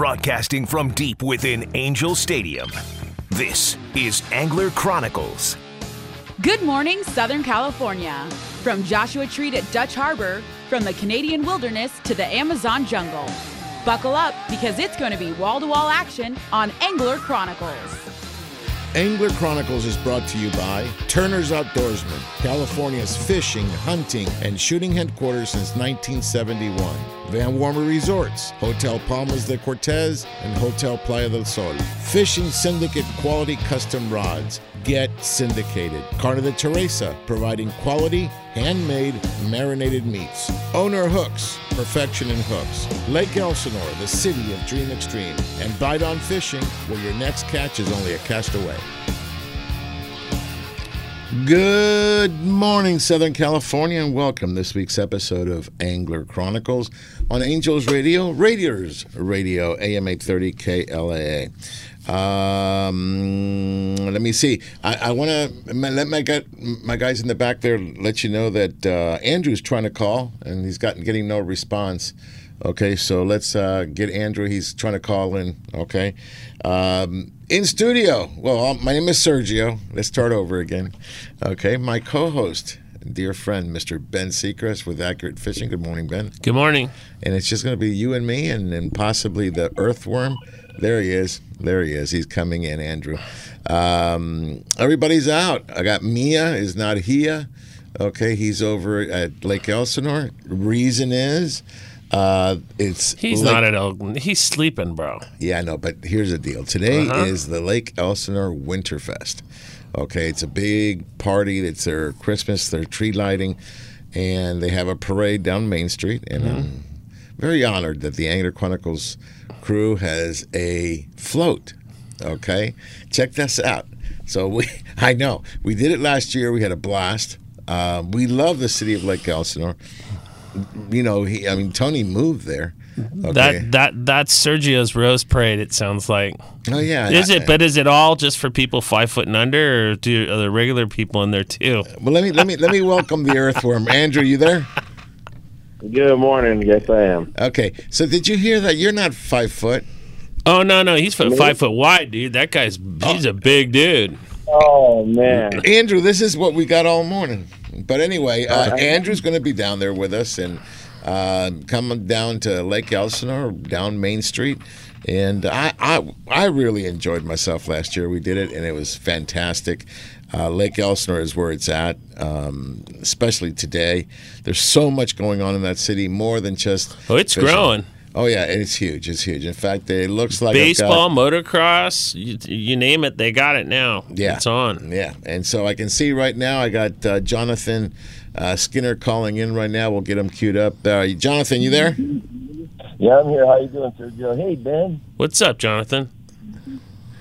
Broadcasting from deep within Angel Stadium. This is Angler Chronicles. Good morning, Southern California. From Joshua Tree to Dutch Harbor, from the Canadian wilderness to the Amazon jungle. Buckle up because it's going to be wall to wall action on Angler Chronicles. Angler Chronicles is brought to you by Turner's Outdoorsman, California's fishing, hunting, and shooting headquarters since 1971. Van Wormer Resorts, Hotel Palmas de Cortez, and Hotel Playa del Sol. Fishing Syndicate quality custom rods. Get syndicated. Carne de Teresa, providing quality, handmade, marinated meats. Owner Hooks, perfection in hooks. Lake Elsinore, the city of Dream Extreme. And Bite on Fishing, where your next catch is only a cast away. Good morning, Southern California, and welcome to this week's episode of Angler Chronicles on Angels Radio, Radiators Radio, AM 830 KLAA. Um, let me see. I, I want to let my guy, my guys in the back there let you know that uh, Andrew's trying to call and he's gotten getting no response. Okay, so let's uh, get Andrew. He's trying to call in. Okay, um, in studio. Well, my name is Sergio. Let's start over again. Okay, my co-host, dear friend, Mr. Ben Seacrest with Accurate Fishing. Good morning, Ben. Good morning. And it's just going to be you and me, and, and possibly the earthworm. There he is. There he is. He's coming in, Andrew. Um, everybody's out. I got Mia is not here. Okay, he's over at Lake Elsinore. Reason is, uh, it's He's Lake- not at Oakland. He's sleeping, bro. Yeah, I know, but here's the deal. Today Uh-huh. is the Lake Elsinore Winterfest. Okay, it's a big party. It's their Christmas, their tree lighting, and they have a parade down Main Street. And I'm very honored that the Angler Chronicles crew has a float. Okay, check this out. So we, I know we did it last year. We had a blast. Um, we love the city of Lake Elsinore. You know, he, I mean, Tony moved there. Okay. That that that's Sergio's Rose Parade. It sounds like. oh yeah, Is I- it? But is it all just for people five foot and under, or do are there regular people in there too? Well, let me let me let me welcome the earthworm. Andrew, you there? Good morning. Yes, I am. Okay. So did you hear that? You're not five foot. Oh no, no, he's fi- five foot wide, dude. That guy's he's a big dude. Oh man. Andrew, this is what we got all morning. But anyway, uh, Andrew's going to be down there with us and uh, coming down to Lake Elsinore, down Main Street. And I, I, I really enjoyed myself last year. We did it, and it was fantastic. Uh, Lake Elsinore is where it's at, um, especially today. There's so much going on in that city, more than just. Oh, it's fishing. growing. Oh yeah, it's huge. It's huge. In fact, it looks like I've got- Baseball, motocross, you, you name it, they got it now. Yeah. it's on. Yeah, and so I can see right now I got uh, Jonathan uh, Skinner calling in right now. We'll get him queued up. Uh, Jonathan, you there? Yeah, I'm here. How you doing, Sergio? Hey, Ben. What's up, Jonathan?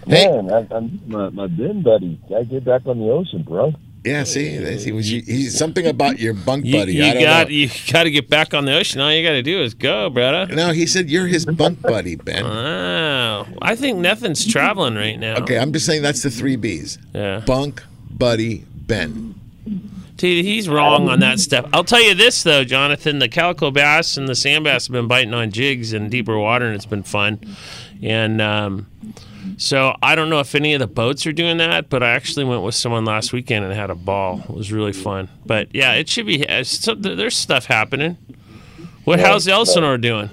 Hey. Man, I, I'm my, my Ben buddy. I get back on the ocean, bro. Yeah, see, he was. He's something about your bunk buddy. you I don't got know. you got to get back on the ocean. All you got to do is go, brother. No, he said you're his bunk buddy, Ben. Oh, I think nothing's traveling right now. Okay, I'm just saying that's the three B's: Yeah. bunk, buddy, Ben. Dude, he's wrong on that stuff. I'll tell you this though, Jonathan, the calico bass and the sand bass have been biting on jigs in deeper water, and it's been fun. And um, so I don't know if any of the boats are doing that, but I actually went with someone last weekend and had a ball. It was really fun. But yeah, it should be. uh, So, there's stuff happening. What? How's Elsinore doing?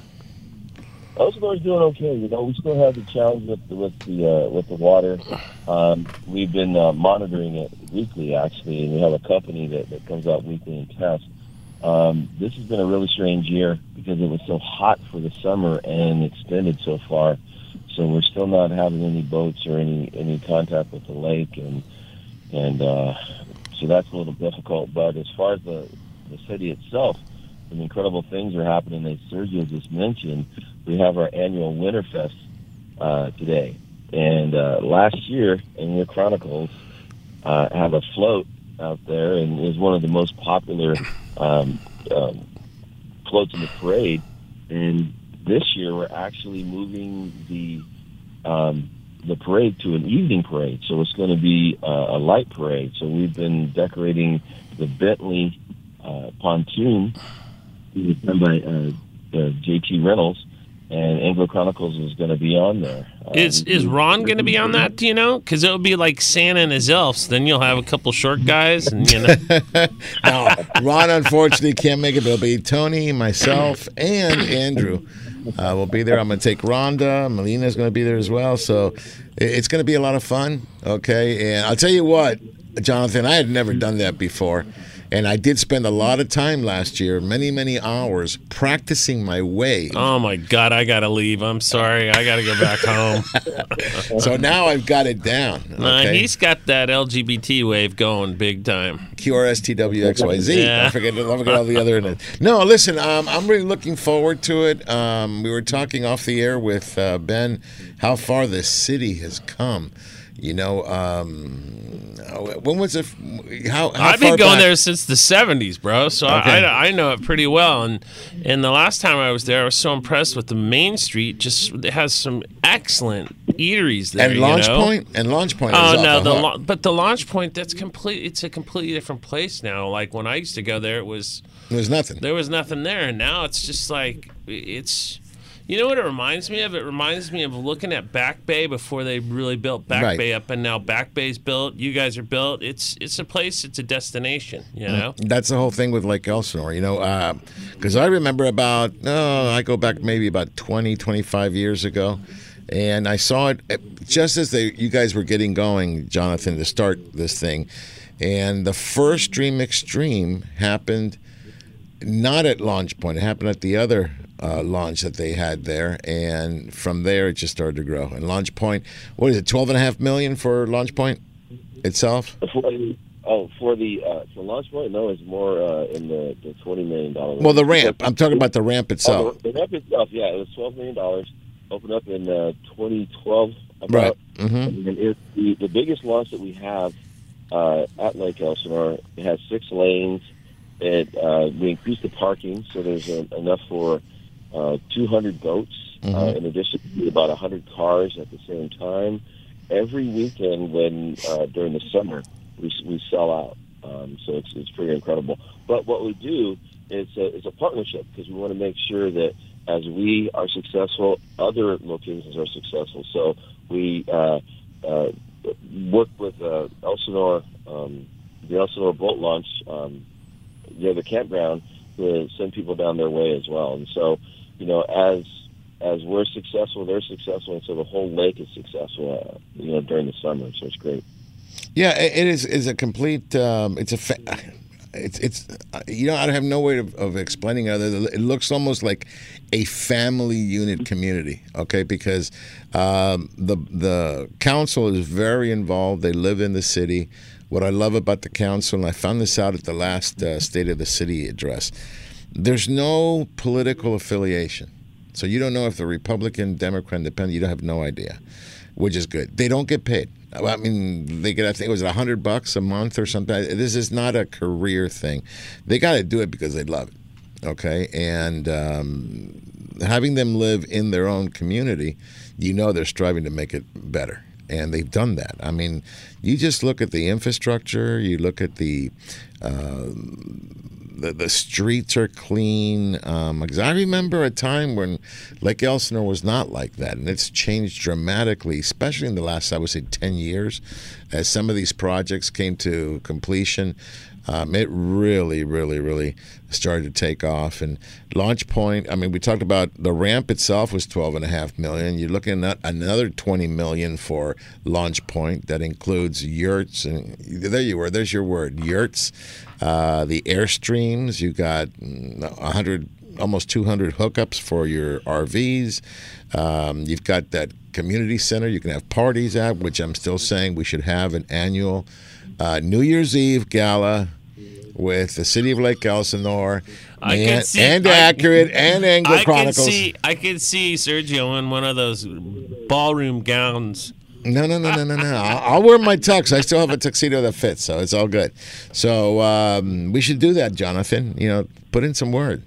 Elsinore's doing okay. You know, we still have the challenge with the, with the uh, with the water. Um, we've been uh, monitoring it weekly, actually, and we have a company that, that comes out weekly and tests. Um, this has been a really strange year because it was so hot for the summer and extended so far. So we're still not having any boats or any any contact with the lake, and and uh, so that's a little difficult. But as far as the the city itself, some incredible things are happening. As Sergio just mentioned, we have our annual Winterfest uh, today, and uh, last year in your chronicles uh, have a float out there, and is one of the most popular um, um, floats in the parade. And this year, we're actually moving the um, the parade to an evening parade, so it's going to be uh, a light parade. So we've been decorating the Bentley uh, pontoon it was done by uh, uh, JT Reynolds, and Angler Chronicles is going to be on there. Is Um, is Ron going to be on that? Do you know? Because it would be like Santa and his elves. Then you'll have a couple short guys, and you know. No, Ron unfortunately can't make it, but it'll be Tony, myself, and Andrew. Uh, will be there. I'm going to take Rhonda. Melina's going to be there as well. So it's going to be a lot of fun. Okay. And I'll tell you what, Jonathan, I had never done that before. And I did spend a lot of time last year, many, many hours, practicing my wave. Oh my God, I gotta leave. I'm sorry. I gotta go back home. So now I've got it down. Nah, Okay. he's got that LGBT wave going big time. QRSTWXYZ. Yeah. Don't forget, don't forget all the other. No, listen, um, I'm really looking forward to it. Um, we were talking off the air with uh, Ben how far this city has come. You know, um, when was it? How, how I've been going back- there since the '70s, bro. So Okay. I, I, know it pretty well. And and the last time I was there, I was so impressed with the main street. Just it has some excellent eateries there. And you Launch know? Point? And Launch Point. Oh no, the hook. la- but the launch point that's complete. It's a completely different place now. Like when I used to go there, it was There's nothing. there was nothing there, and now it's just like it's. You know what it reminds me of? It reminds me of looking at Back Bay before they really built Back Right. Bay up, and now Back Bay's built. You guys are built. It's it's a place. It's a destination. You mm. know. That's the whole thing with Lake Elsinore, you know, uh, because I remember about, oh, I go back maybe about 20, 25 years ago, and I saw it just as they, you guys were getting going, Jonathan, to start this thing. And the first Dream Extreme happened not at Launch Point, it happened at the other uh, launch that they had there. And from there, it just started to grow. And Launch Point, what is it, 12 and a half million for Launch Point itself? Oh, for the uh, for launch point, no, it's more uh, in the, the twenty million dollar. Well, the ramp. I'm talking about the ramp itself. Oh, the, the ramp itself, yeah, it was twelve million dollars. Opened up in uh, 2012. About. Right. Mm-hmm. And it's the, the biggest launch that we have uh, at Lake Elsinore. It has six lanes. It uh, we increased the parking, so there's uh enough for uh, 200 boats. Uh, Mhm. in addition to about 100 cars at the same time. Every weekend, when uh, during the summer, we we sell out. Um, so it's it's pretty incredible. But what we do is a, is a partnership because we want to make sure that as we are successful, other locations are successful. So we uh, uh, work with uh, Elsinore, um, the Elsinore boat launch, um, near the campground to send people down their way as well. And so, you know, as as we're successful, they're successful, and so the whole lake is successful. Uh, you know, during the summer, so it's great. Yeah, it is is a complete. Um, it's a. Fa- it's it's you know I have no way of, of explaining it other than it looks almost like a family unit community. Okay, because um, the the council is very involved. They live in the city. What I love about the council, and I found this out at the last uh, State of the City address, there's no political affiliation. So you don't know if the Republican, Democrat, Independent. You don't have no idea, which is good. They don't get paid. I mean, they get. I think it was a hundred bucks a month or something. This is not a career thing. They got to do it because they love it. Okay, and um, having them live in their own community, you know they're striving to make it better, and they've done that. I mean, you just look at the infrastructure. You look at the. the, the streets are clean. Um, because I remember a time when Lake Elsinore was not like that, and it's changed dramatically, especially in the last, I would say, 10 years. As some of these projects came to completion, um, it really, really, really started to take off. And Launch Point, I mean, we talked about the ramp itself was 12 and a half million. You're looking at another 20 million for Launch Point. That includes yurts, and there you were. There's your word, yurts. Uh, the airstreams. You got mm, 100, almost 200 hookups for your RVs. Um, you've got that community center you can have parties at, which I'm still saying we should have an annual uh, New Year's Eve gala with the city of Lake Elsinore I can and, see- and I- Accurate and Angler I can Chronicles. see I can see Sergio in one of those ballroom gowns. No, no, no, no, no, no. I'll, I'll wear my tux. I still have a tuxedo that fits, so it's all good. So um, we should do that, Jonathan. You know, put in some word.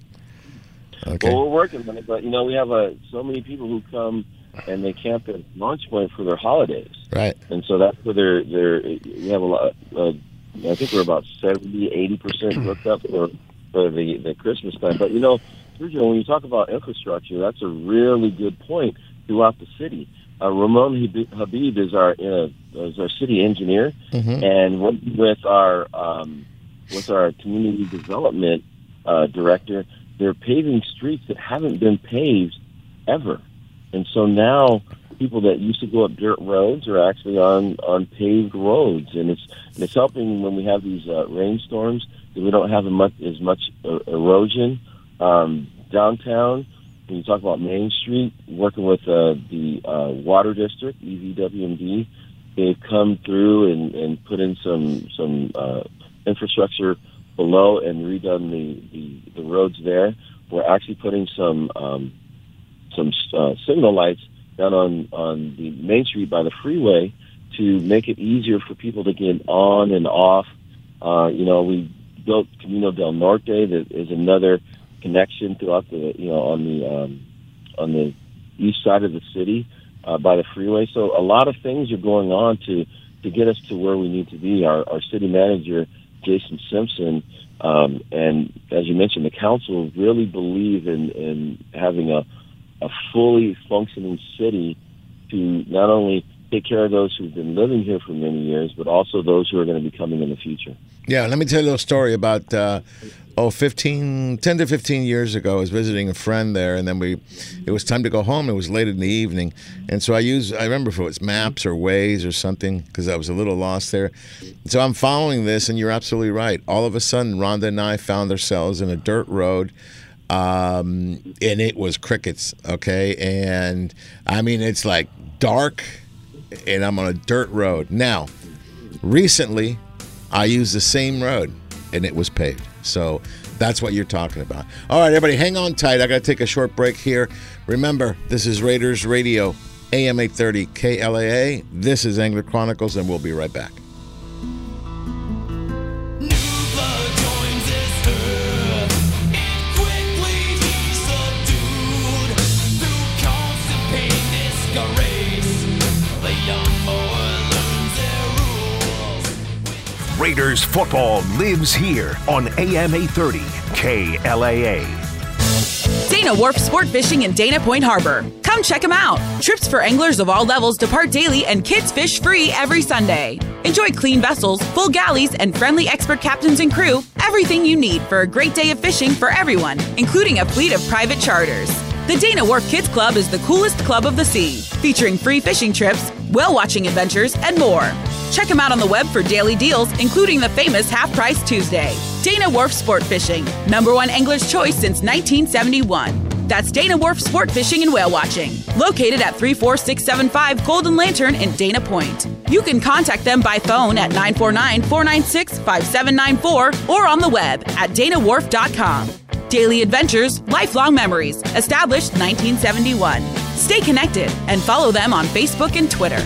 Okay. Well, we're working on it, but you know, we have uh, so many people who come and they camp at Launch Point for their holidays, Right. and so that's where they're they're. We have a lot. Uh, I think we're about 70, 80 percent booked up for for the the Christmas time. But you know, Sergio, when you talk about infrastructure, that's a really good point throughout the city. Uh, Ramon Habib is our uh, is our city engineer, Mhm. and with our um, with our community development uh, director, they're paving streets that haven't been paved ever, and so now people that used to go up dirt roads are actually on on paved roads, and it's and it's helping when we have these uh, rainstorms that we don't have as much as much uh, erosion um, downtown. When you talk about Main Street, working with uh, the uh, Water District, EVMWD, they've come through and, and put in some some uh, infrastructure below and redone the, the, the roads there. We're actually putting some um, some uh, signal lights down on on the Main Street by the freeway to make it easier for people to get on and off. Uh, you know, we built Camino del Norte that is another connection throughout the you know on the um, on the east side of the city uh, by the freeway. So a lot of things are going on to to get us to where we need to be. Our, our city manager Jason Simpson um, and as you mentioned, the council really believe in in having a a fully functioning city to not only take care of those who've been living here for many years, but also those who are going to be coming in the future. Yeah, let me tell you a story about uh, oh 15 10 to 15 years ago I was visiting a friend there and then we it was time to go home. It was late in the evening and so I use, I remember if it was maps or Waze or something because I was a little lost there. So I'm following this and you're absolutely right. All of a sudden Rhonda and I found ourselves in a dirt road um, and it was crickets okay and I mean it's like dark and I'm on a dirt road now recently I used the same road and it was paved. So that's what you're talking about. All right, everybody, hang on tight. I got to take a short break here. Remember, this is Raiders Radio, AM 830 KLAA. This is Angler Chronicles, and we'll be right back. Raiders football lives here on AM 830 KLAA. Dana Wharf Sport Fishing in Dana Point Harbor. Come check them out. Trips for anglers of all levels depart daily and kids fish free every Sunday. Enjoy clean vessels, full galleys, and friendly expert captains and crew. Everything you need for a great day of fishing for everyone, including a fleet of private charters. The Dana Wharf Kids Club is the coolest club of the sea, featuring free fishing trips, whale watching adventures, and more. Check them out on the web for daily deals, including the famous Half Price Tuesday. Dana Wharf Sport Fishing, number one angler's choice since 1971. That's Dana Wharf Sport Fishing and Whale Watching, located at 34675 Golden Lantern in Dana Point. You can contact them by phone at 949 496 5794 or on the web at danawharf.com. Daily adventures, lifelong memories, established 1971. Stay connected and follow them on Facebook and Twitter.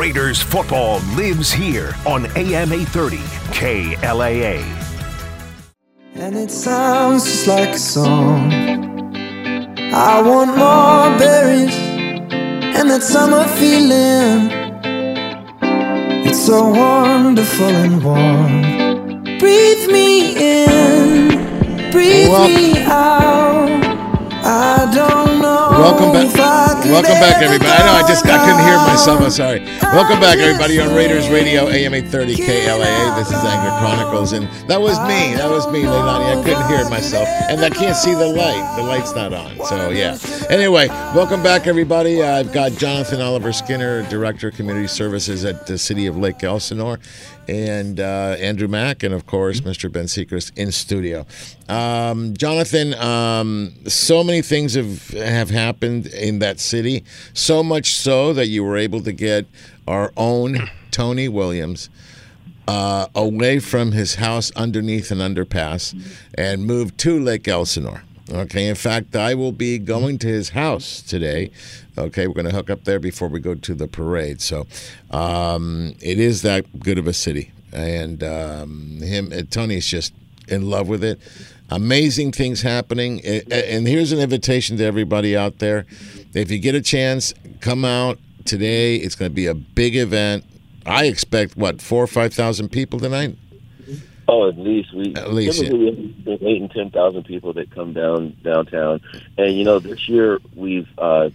Raiders football lives here on AM 830 KLAA. And it sounds just like a song. I want more berries and that summer feeling. It's so wonderful and warm. Breathe me in, breathe Wel- me out. I don't know. Welcome back. if I could Welcome back, everybody. I know I just I couldn't hear myself. I'm sorry. Welcome back, everybody, on Raiders Radio, AM 830 KLAA. This is Angler Chronicles, and that was me. That was me, Leilani. I couldn't hear myself, and I can't see the light. The light's not on. So yeah. Anyway, welcome back, everybody. I've got Jonathan Oliver Skinner, Director of Community Services at the City of Lake Elsinore, and uh, Andrew Mack, and of course, Mr. Ben Sechrist in studio. Um, Jonathan, um, so many things have have happened in that city. So much so that you were able to get our own Tony Williams uh, away from his house underneath an underpass and moved to Lake Elsinore. Okay, in fact, I will be going to his house today. Okay, we're going to hook up there before we go to the parade. So um, it is that good of a city. And um, him, uh, Tony's just in love with it. Amazing things happening. And here's an invitation to everybody out there. If you get a chance, come out today. It's going to be a big event. I expect, what, four or 5,000 people tonight? Oh, at least we At least, typically we have eight and ten thousand people that come down downtown, and you know this year we've uh,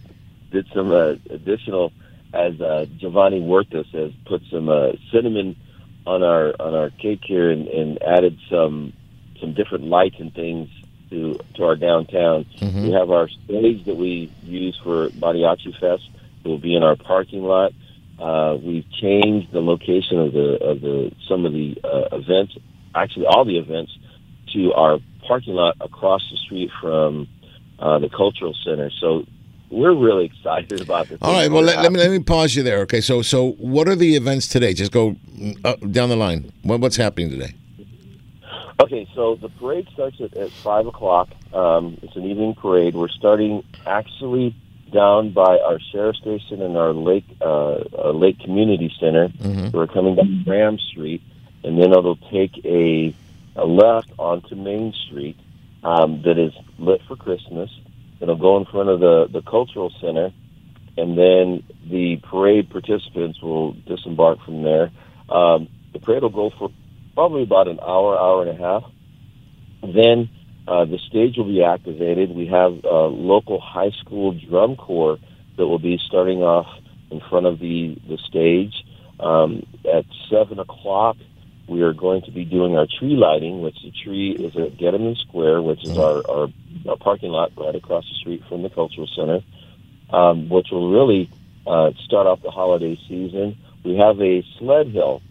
did some uh, additional as uh, Giovanni Huertas has put some uh, cinnamon on our on our cake here and, and added some some different lights and things to to our downtown. We have our stage that we use for Mariachi Fest. It will be in our parking lot. Uh, we've changed the location of the of the some of the uh, events, actually all the events, to our parking lot across the street from uh, the cultural center. So we're really excited about this. All right. Well, let, let me let me pause you there. Okay. So so what are the events today? Just go up, down the line. What, what's happening today? Okay, so the parade starts at, at five o'clock. Um, it's an evening parade. We're starting actually down by our sheriff station and our lake uh, uh, lake community center. We're coming down Graham Street, and then it'll take a, a left onto Main Street um, that is lit for Christmas. It'll go in front of the the cultural center, and then the parade participants will disembark from there. Um, the parade will go for probably about an hour, hour and a half. Then uh, the stage will be activated. We have a local high school drum corps that will be starting off in front of the, the stage. Um, at 7 o'clock, we are going to be doing our tree lighting, which the tree is at Getterman Square, which is our, our, our parking lot right across the street from the Cultural Center, um, which will really uh, start off the holiday season. We have a sled hill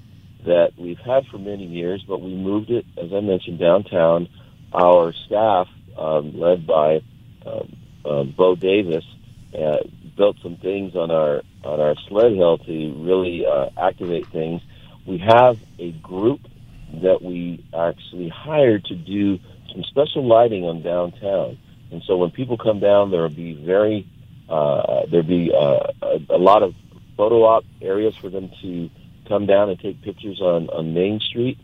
that we've had for many years, but we moved it, as I mentioned, downtown. Our staff, um, led by um, uh, Bo Davis, uh, built some things on our on our sled hill to really uh, activate things. We have a group that we actually hired to do some special lighting on downtown, and so when people come down, there will be very uh, there'll be uh, a, a lot of photo op areas for them to come down and take pictures on, on Main Street.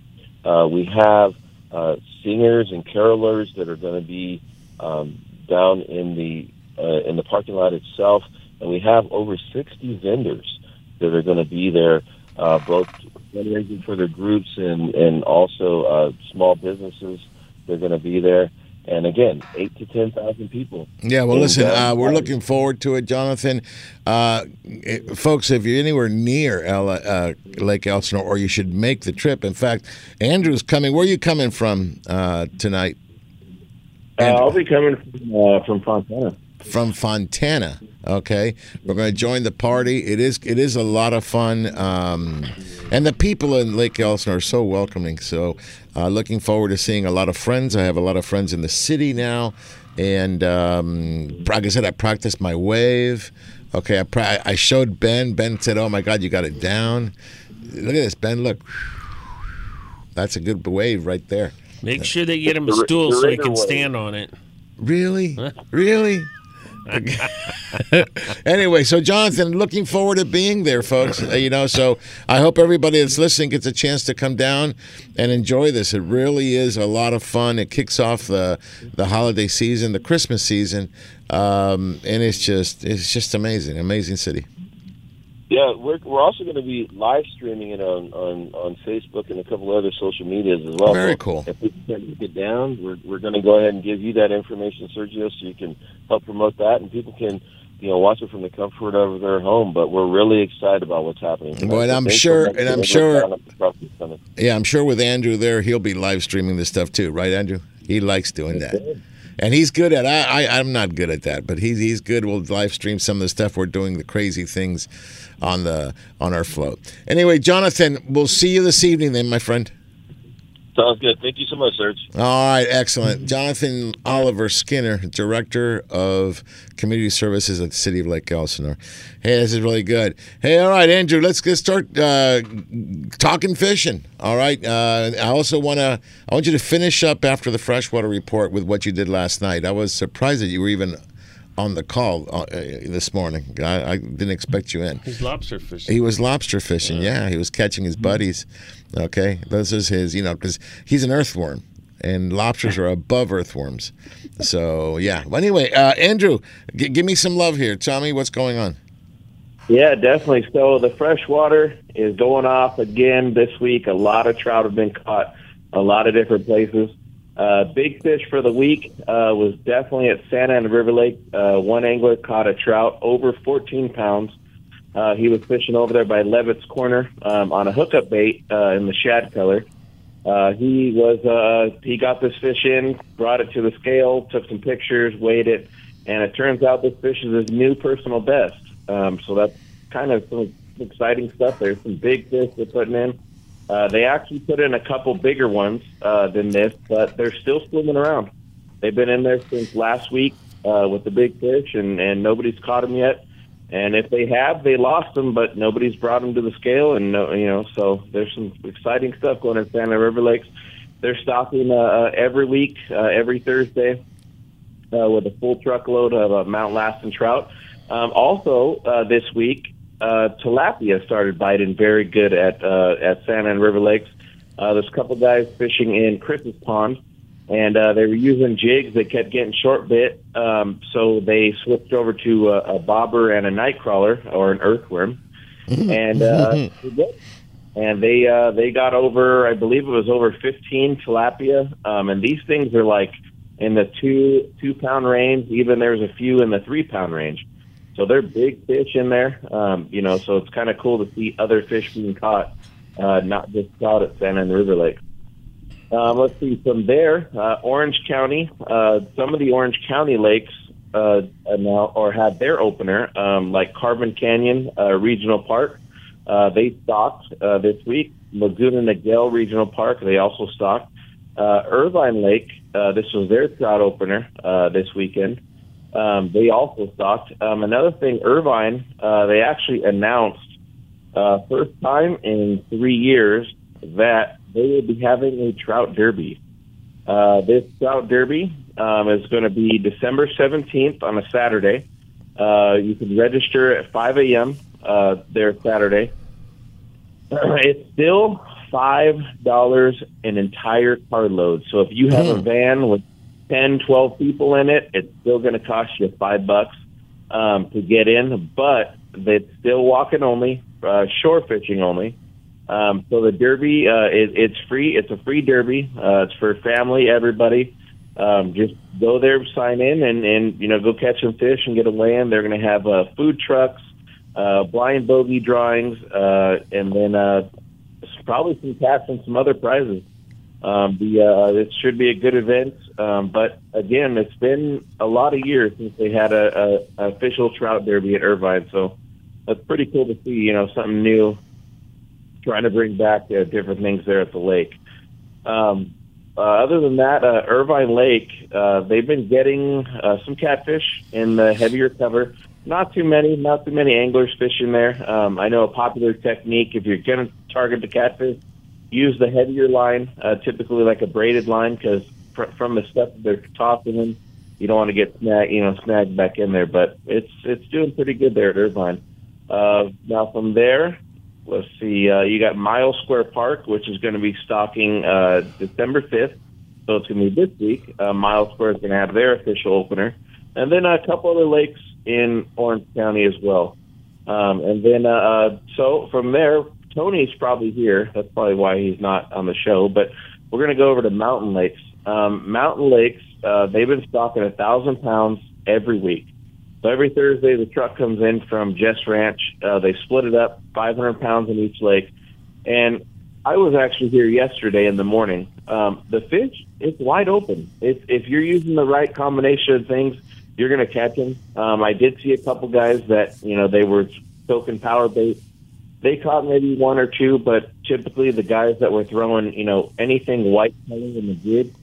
Uh, we have uh, singers and carolers that are going to be um, down in the uh, in the parking lot itself, and we have over 60 vendors that are going to be there, uh, both fundraising for their groups and and also uh, small businesses. They're going to be there. And again, eight to ten thousand people. Yeah, well, listen, uh, we're looking forward to it, Jonathan. Uh, it- folks, if you're anywhere near El, uh, Lake Elsinore, or you should make the trip. In fact, Andrew's coming. Where are you coming from uh, tonight? Uh, I'll be coming from, uh, from Fontana. From Fontana. Okay, we're going to join the party. It is it is a lot of fun, um, and the people in Lake Elsinore are so welcoming. So, uh, looking forward to seeing a lot of friends. I have a lot of friends in the city now, and um, like I said, I practiced my wave. Okay, I pra- I showed Ben. Ben said, "Oh my God, you got it down." Look at this, Ben. Look, that's a good wave right there. Make sure they get him a stool so he can stand on it. Really? really? anyway, so Jonathan, looking forward to being there, folks. Uh, you know, so I hope everybody that's listening gets a chance to come down and enjoy this. It really is a lot of fun. It kicks off the the holiday season, the Christmas season, um, and it's just it's just amazing, amazing city. Yeah, we're we're also going to be live streaming it on, on, on Facebook and a couple other social medias as well. Very So cool. If we can get down, we're we're going to go ahead and give you that information, Sergio, so you can help promote that, and people can you know watch it from the comfort of their home. But we're really excited about what's happening. Well, and I'm sure- and I'm sure- down at the Crossing Yeah, I'm sure with Andrew there, he'll be live streaming this stuff too, right, Andrew? He likes doing that. And he's good at I, I I'm not good at that, but he's he's good. We'll live stream some of the stuff we're doing, the crazy things on the on our float. Anyway, Jonathan, we'll see you this evening then, my friend. Sounds good. Thank you so much, Serge. All right, excellent. Jonathan Oliver Skinner, Director of Community Services at the City of Lake Elsinore. Hey, this is really good. Hey, all right, Andrew, let's get start uh, talking fishing. All right. Uh, I also want to. I want you to finish up after the freshwater report with what you did last night. I was surprised that you were even on the call uh, this morning. I, I didn't expect you in. He's lobster fishing. He was lobster fishing. Yeah, he was catching his buddies. Okay, this is his. You know, because he's an earthworm, and lobsters are above earthworms. So yeah. Well, anyway, uh, Andrew, g- give me some love here. Tell me what's going on. Yeah, definitely. So the freshwater is going off again this week. A lot of trout have been caught, a lot of different places. Uh, big fish for the week uh, was definitely at Santa Ana River Lake. Uh, one angler caught a trout over 14 pounds. Uh, he was fishing over there by Levitt's Corner um, on a hookup bait uh, in the shad color. Uh, he was uh, he got this fish in, brought it to the scale, took some pictures, weighed it, and it turns out this fish is his new personal best. Um, so that's kind of some exciting stuff. There's some big fish they're putting in. Uh, they actually put in a couple bigger ones uh, than this, but they're still swimming around. They've been in there since last week uh, with the big fish, and, and nobody's caught them yet. And if they have, they lost them, but nobody's brought them to the scale. And no, you know, so there's some exciting stuff going on in Santa River Lakes. They're stocking uh, uh, every week, uh, every Thursday, uh, with a full truckload of uh, Mount Lassen trout. Um, also, uh, this week, uh, tilapia started biting very good at uh, at Santa Ana River Lakes. Uh, there's a couple guys fishing in Chris's pond, and uh, they were using jigs. They kept getting short bit, um, so they switched over to a, a bobber and a night crawler or an earthworm, and uh, and they uh, they got over. I believe it was over 15 tilapia, um, and these things are like in the two two pound range. Even there's a few in the three pound range. So they're big fish in there, um, you know. So it's kind of cool to see other fish being caught, uh, not just caught at Santa Ana River Lake. Um, let's see. From there, uh, Orange County, uh, some of the Orange County lakes uh, now or had their opener, um, like Carbon Canyon uh, Regional Park. Uh, they stocked uh, this week. Laguna Niguel Regional Park. They also stocked. Uh, Irvine Lake. Uh, this was their trout opener uh, this weekend. Um, they also stocked. Um, another thing, Irvine. Uh, they actually announced uh, first time in three years that they will be having a trout derby. Uh, this trout derby um, is going to be December 17th on a Saturday. Uh, you can register at 5 a.m. Uh, there Saturday. it's still five dollars an entire carload. So if you have a van with 10, 12 people in it, it's still going to cost you five bucks um, to get in, but it's still walking only, uh, shore fishing only. Um, so the derby, uh, it, it's free. It's a free derby. Uh, it's for family, everybody. Um, just go there, sign in, and and you know go catch some fish and get a land. They're going to have uh, food trucks, uh, blind bogey drawings, uh, and then uh, probably some cash and some other prizes. Um, the uh, it should be a good event. Um, but again, it's been a lot of years since they had a, a, a official trout derby at Irvine, so that's pretty cool to see. You know, something new, trying to bring back uh, different things there at the lake. Um, uh, other than that, uh, Irvine Lake, uh, they've been getting uh, some catfish in the heavier cover. Not too many, not too many anglers fishing there. Um, I know a popular technique if you're going to target the catfish, use the heavier line, uh, typically like a braided line, because fr- from the stuff they're tossing in, you don't want to get snag, you know, snagged back in there. But it's it's doing pretty good there at Irvine. Uh, now from there, let's see, uh, you got Mile Square Park, which is going to be stocking uh, December 5th. So it's going to be this week. Uh, Mile Square is going to have their official opener. And then a couple other lakes in Orange County as well. Um, and then, uh, uh, so from there, Tony's probably here. That's probably why he's not on the show. But we're going to go over to Mountain Lakes. Um, Mountain Lakes, uh, they've been stocking a thousand pounds every week. So every Thursday, the truck comes in from Jess Ranch. Uh, they split it up, 500 pounds in each lake. And I was actually here yesterday in the morning. Um, the fish, it's wide open. If, if you're using the right combination of things, you're going to catch them. Um, I did see a couple guys that, you know, they were soaking power bait they caught maybe one or two, but typically the guys that were throwing, you know, anything white color in the jig,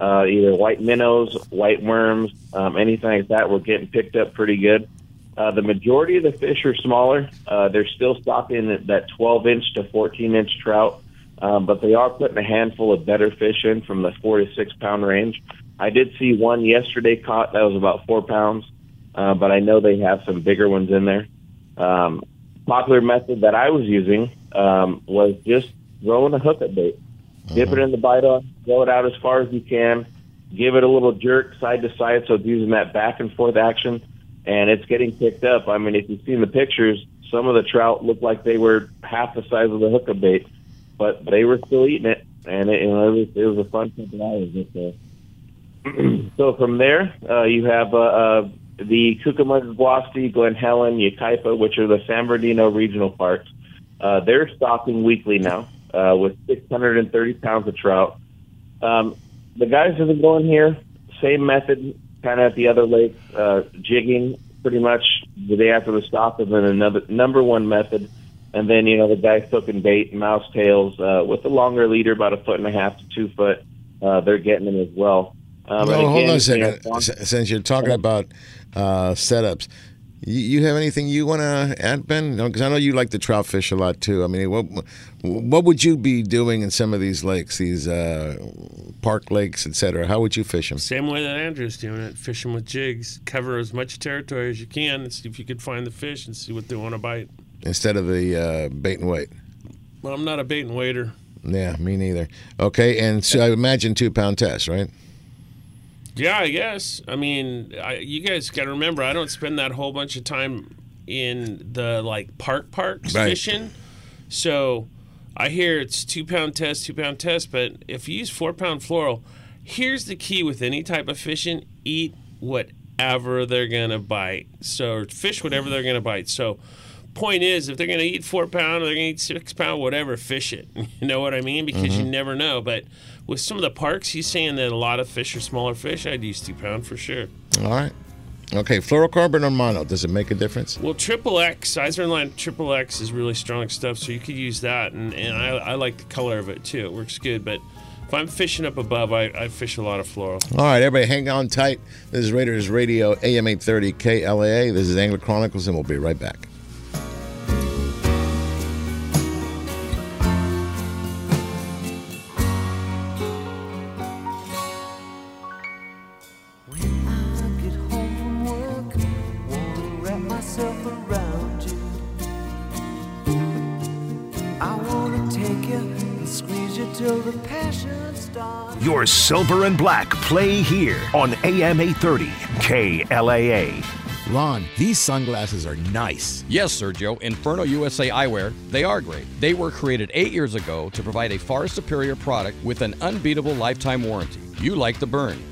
uh, either white minnows, white worms, um, anything like that, were getting picked up pretty good. Uh, the majority of the fish are smaller. Uh, they're still stocking at that 12 inch to 14 inch trout, um, but they are putting a handful of better fish in from the four to six pound range. I did see one yesterday caught that was about four pounds, uh, but I know they have some bigger ones in there. Um, popular method that I was using um, was just throwing a hook at bait, dip it in the bite on, throw it out as far as you can, give it a little jerk side to side, so it's using that back and forth action, and it's getting picked up. I mean, if you've seen the pictures, some of the trout looked like they were half the size of the hook bait, but they were still eating it, and it, you know, it was it was a fun couple hours. But, uh, so from there, uh, you have uh, uh, the Cucamonga, Guasti, Glen Helen, Yucaipa, which are the San Bernardino regional parks. Uh, they're stocking weekly now uh, with 630 pounds of trout. Um, the guys have been going here, same method, kind of at the other lakes, uh, jigging pretty much the day after the stop, and then another number one method. And then, you know, the guys hooking bait, mouse tails, uh, with a longer leader, about a foot and a half to two foot. Uh, they're getting them as well. Um, no, and hold on a second. you know, Since you're talking about uh, setups, you, you have anything you want to add, Ben? Because I know you like to trout fish a lot too. I mean, what what would you be doing in some of these lakes, these uh, park lakes, etc.? How would you fish them? Same way that Andrew's doing it, fishing with jigs. Cover as much territory as you can and see if you could find the fish and see what they want to bite. instead of the uh, bait and wait. Well, I'm not a bait and waiter. Yeah, me neither. Okay, and so I imagine two pound test, right? Yeah, I guess. I mean, I, you guys got to remember, I don't spend that whole bunch of time in the like park parks Right. fishing. So I hear it's two pound test, two pound test, but if you use four pound fluoro, here's the key with any type of fishing: eat whatever they're gonna bite. So fish whatever they're gonna bite. So point is, if they're gonna eat four pound or they're gonna eat six pound, whatever, fish it. You know what I mean? Because you mm-hmm. never know. But with some of the parks, he's saying that a lot of fish are smaller fish. I'd use two pound for sure. All right. Okay, fluorocarbon or mono? Does it make a difference? Well, triple X, Izorline Triple X is really strong stuff, so you could use that, and, and I, I like the color of it too. It works good, but if I'm fishing up above, I, I fish a lot of fluoro. All right, everybody, hang on tight. This is Raiders Radio, AM 830 KLAA. This is Angler Chronicles, and we'll be right back. Your silver and black play here on AM 830 KLAA. Ron, these sunglasses are nice. Yes, Sergio, Inferno USA Eyewear, they are great. They were created eight years ago to provide a far superior product with an unbeatable lifetime warranty. You like the burns.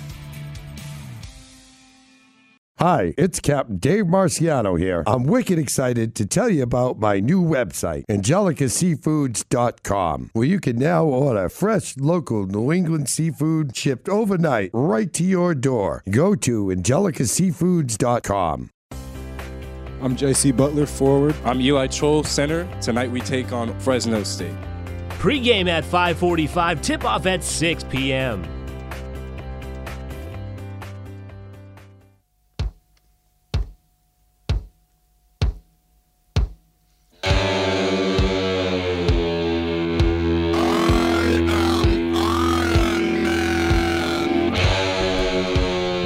Hi, it's Captain Dave Marciano here. I'm wicked excited to tell you about my new website, angelicaseafoods.com, where you can now order fresh, local New England seafood shipped overnight right to your door. Go to angelicaseafoods.com. I'm JC Butler, forward. I'm Eli Chol, center. Tonight we take on Fresno State. Pre-game at 5:45, tip-off at 6 p.m.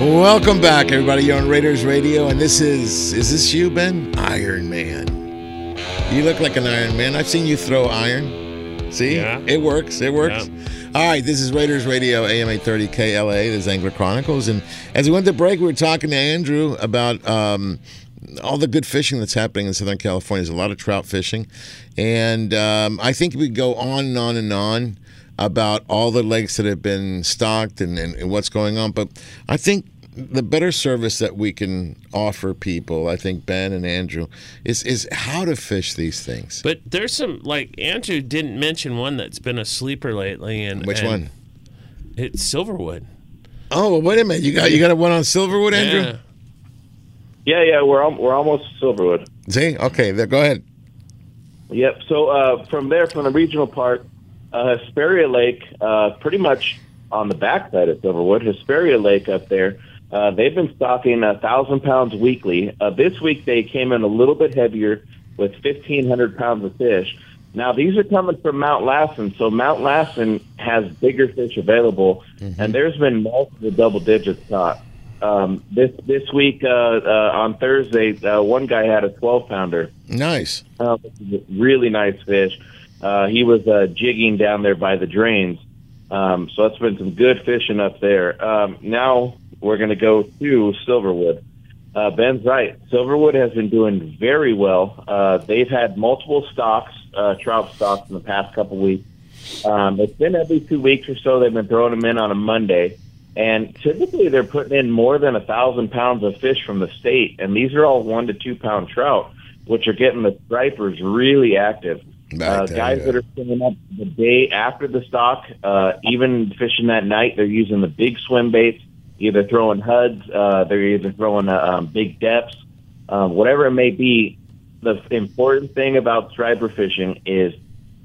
Welcome back, everybody. You're on Raiders Radio, and this is is this you, Ben? Iron Man. You look like an Iron Man. I've seen you throw iron. See, Yeah. it works. It works. All right, this is Raiders Radio, AM 830 KLA. This is Angler Chronicles, and as we went to break, we were talking to Andrew about um, all the good fishing that's happening in Southern California. There's a lot of trout fishing, and um, I think we go on and on and on about all the lakes that have been stocked and, and, and what's going on. But I think the better service that we can offer people, I think Ben and Andrew, is is how to fish these things. But there's some like Andrew didn't mention one that's been a sleeper lately, and Which and one? It's Silverwood. Oh, well, wait a minute. You got you got a one on Silverwood, Andrew? Yeah. Yeah, yeah, we're al- we're almost Silverwood. See, okay, there. Go ahead. Yep. So uh, from there, from the regional part, uh, Hesperia Lake, uh, pretty much on the backside of Silverwood, Hesperia Lake up there, uh, they've been stocking a thousand pounds weekly. Uh, this week they came in a little bit heavier with fifteen hundred pounds of fish. Now these are coming from Mount Lassen, so Mount Lassen has bigger fish available, and there's been multiple double digits caught. Um, this this week uh, uh, on Thursday, uh, one guy had a twelve pounder. Nice. Uh, which is a really nice fish. Uh, he was uh, jigging down there by the drains. Um, so that's been some good fishing up there. Um, now we're going to go to Silverwood. Uh, Ben's right. Silverwood has been doing very well. Uh, they've had multiple stocks, uh, trout stocks, in the past couple weeks. Um, it's been every two weeks or so. They've been throwing them in on a Monday, and typically they're putting in more than a thousand pounds of fish from the state, and these are all one to two pound trout, which are getting the stripers really active. Uh, guys yeah. that are swimming up the day after the stock, uh, even fishing that night, they're using the big swim baits, either throwing HUDs, uh, they're either throwing uh, um, big depths, um, whatever it may be. The important thing about striper fishing is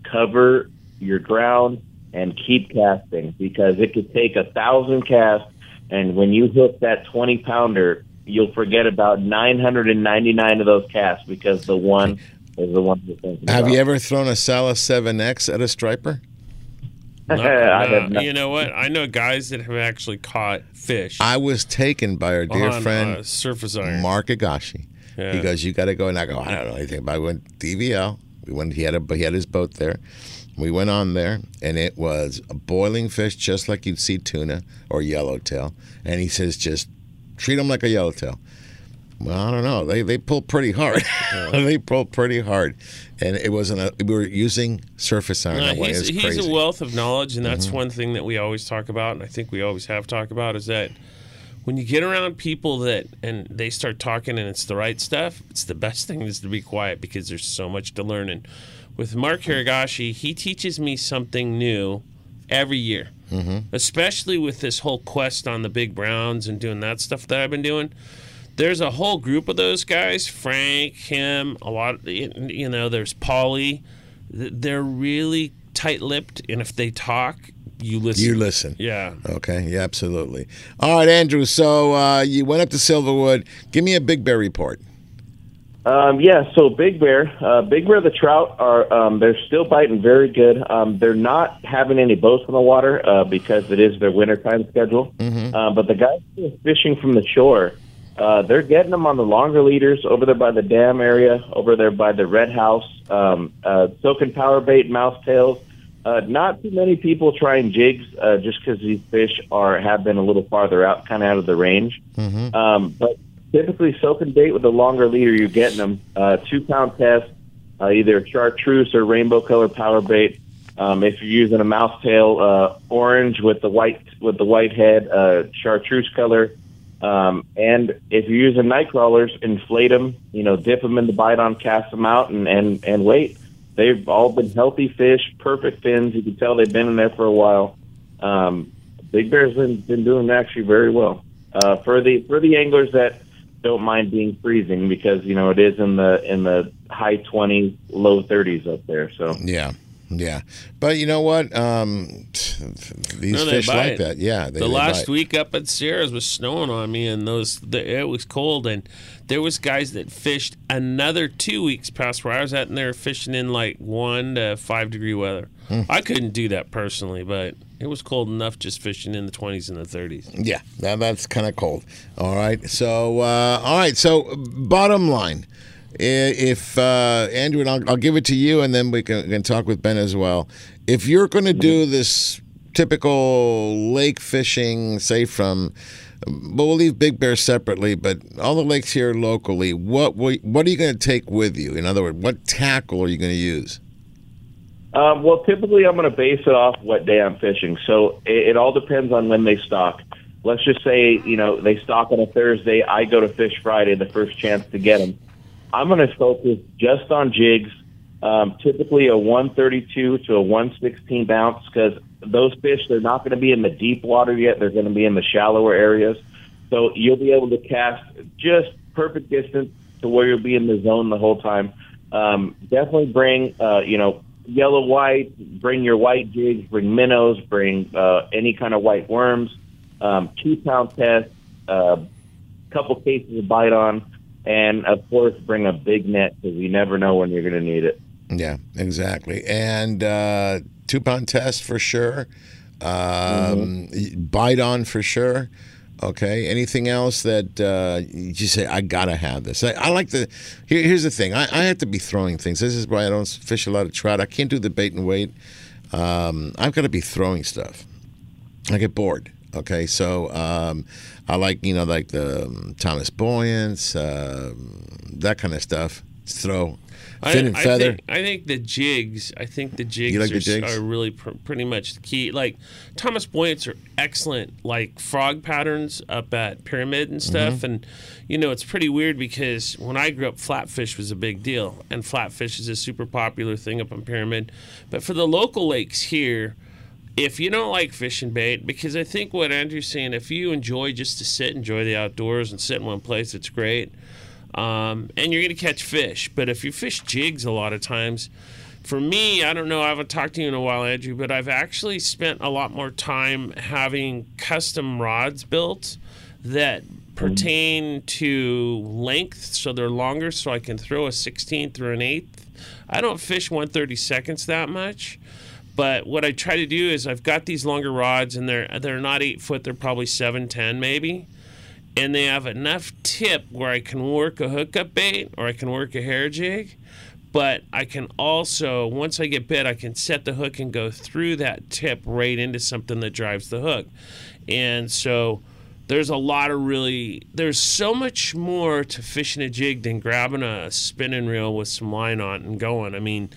cover your ground and keep casting because it could take a thousand casts, and when you hook that twenty pounder, you'll forget about nine hundred and ninety nine of those casts because the one is the one you're thinking Have about. you ever thrown a Salas 7X at a striper? No, I no, have you know what? I know guys that have actually caught fish. I was taken by our dear on, friend uh, surface iron. Mark Agashi. Yeah. He goes, "You got to go," and I go, "I don't know anything about." it. We went DVL. We went. He had a he had his boat there. We went on there, and it was a boiling fish, just like you'd see tuna or yellowtail. And he says, "Just treat them like a yellowtail." Well, I don't know. They they pull pretty hard. they pull pretty hard, and it wasn't a. We were using surface iron No, he's, he's crazy. a wealth of knowledge, and that's Mhm. one thing that we always talk about, and I think we always have talked about is that when you get around people that and they start talking and it's the right stuff, it's the best thing is to be quiet because there's so much to learn. And with Mark Hiragashi, he teaches me something new every year, mm-hmm. especially with this whole quest on the big browns and doing that stuff that I've been doing. There's a whole group of those guys, Frank, him, a lot. You know, there's polly They're really tight-lipped, and if they talk, you listen. You listen. Yeah. Okay. Yeah. Absolutely. All right, Andrew. So uh, you went up to Silverwood. Give me a Big Bear report. Um, yeah, so Big Bear, uh, Big Bear, the trout are um, they're still biting very good. Um, they're not having any boats in the water uh, because it is their wintertime schedule. Mm-hmm. Uh, but the guys who are fishing from the shore, uh, they're getting them on the longer leaders over there by the dam area, over there by the red house, um, uh, soaking power bait, mouse tails. Uh, not too many people trying jigs uh, just because these fish are have been a little farther out, kind of out of the range. Mm-hmm. Um, but typically, soaking bait with a longer leader, you're getting them uh, two pound test, uh, either chartreuse or rainbow color power bait. Um, if you're using a mouse tail, uh, orange with the white with the white head, uh, chartreuse color. Um, and if you're using night crawlers, inflate them, you know, dip them in the bite on, cast them out, and, and, and wait. They've all been healthy fish, perfect fins. You can tell they've been in there for a while. Um, Big Bear's been, been doing actually very well. Uh, for the for the anglers that don't mind being freezing because you know it is in the in the high 20s, low 30s up there. So Yeah, yeah. But you know what? Um, these No, fish like bite. that. Yeah, they, the they last week up at Sierras was snowing on me, and those the, it was cold, and there was guys that fished another two weeks past where I was at, and they were fishing in like one to five degree weather. Hmm. I couldn't do that personally, but it was cold enough just fishing in the twenties and the thirties. Yeah, that, that's kind of cold. All right. So, uh, all right. So, bottom line, if uh, Andrew, and I'll, I'll give it to you, and then we can, can talk with Ben as well. If you're going to do this typical lake fishing, say from, but we'll leave Big Bear separately, but all the lakes here locally, what what what are you going to take with you? In other words, what tackle are you going to use? Um, well, typically I'm going to base it off what day I'm fishing. So it, it all depends on when they stock. Let's just say, you know, they stock on a Thursday. I go to fish Friday, the first chance to get them. I'm going to focus just on jigs, um, typically a 132 to a 116 ounce, because those fish, they're not going to be in the deep water yet. They're going to be in the shallower areas. So you'll be able to cast just perfect distance to where you'll be in the zone the whole time. Um, definitely bring, uh, you know, yellow white, bring your white jigs, bring minnows, bring uh, any kind of white worms, um, two pound test, a uh, couple cases of bite on, and of course bring a big net because you never know when you're going to need it. Yeah, exactly. And uh, two pound test for sure. Um, Bite on for sure. Okay. Anything else that uh, you say, I gotta have this? I, I like the. Here, here's the thing. I, I have to be throwing things. This is why I don't fish a lot of trout. I can't do the bait and wait. Um, I've got to be throwing stuff. I get bored. Okay, so um, I like you know like the um, Thomas Buoyants, um that kind of stuff. Throw fin and I, feather. think, I think the jigs. I think the jigs, like are, the jigs? are really pr- pretty much the key. Like Thomas Buoyants are excellent, like frog patterns up at Pyramid and stuff. Mm-hmm. And you know, it's pretty weird because when I grew up, flatfish was a big deal, and flatfish is a super popular thing up on Pyramid. But for the local lakes here. If you don't like fishing bait, because I think what Andrew's saying, if you enjoy just to sit, enjoy the outdoors, and sit in one place, it's great um, and you're going to catch fish. But if you fish jigs a lot of times, for me, I don't know, I haven't talked to you in a while, Andrew, but I've actually spent a lot more time having custom rods built that pertain to length, so they're longer, so I can throw a 16th or an 8th. I don't fish 130 seconds that much. But what I try to do is I've got these longer rods and they're they're not eight foot, they're probably seven ten maybe and they have enough tip where I can work a hookup bait or I can work a hair jig. But I can also, once I get bit, I can set the hook and go through that tip right into something that drives the hook. And so there's a lot of really, there's so much more to fishing a jig than grabbing a spinning reel with some line on it and going. I mean,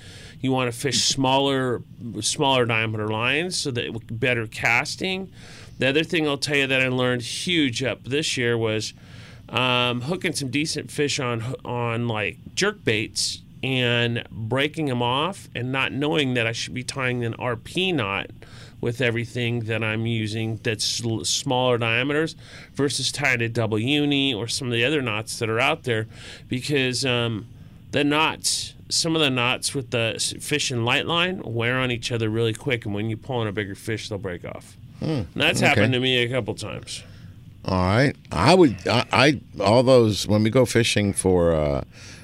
you want to fish smaller, smaller diameter lines so that better casting. The other thing I'll tell you that I learned huge up this year was um, hooking some decent fish on on like jerk baits and breaking them off and not knowing that I should be tying an RP knot with everything that I'm using that's smaller diameters versus tying a double uni or some of the other knots that are out there because um, the knots some of the knots with the fish and light line wear on each other really quick and when you pull in a bigger fish they'll break off Hmm, that's okay. happened to me a couple times All right, I would. I, I all those when we go fishing for uh,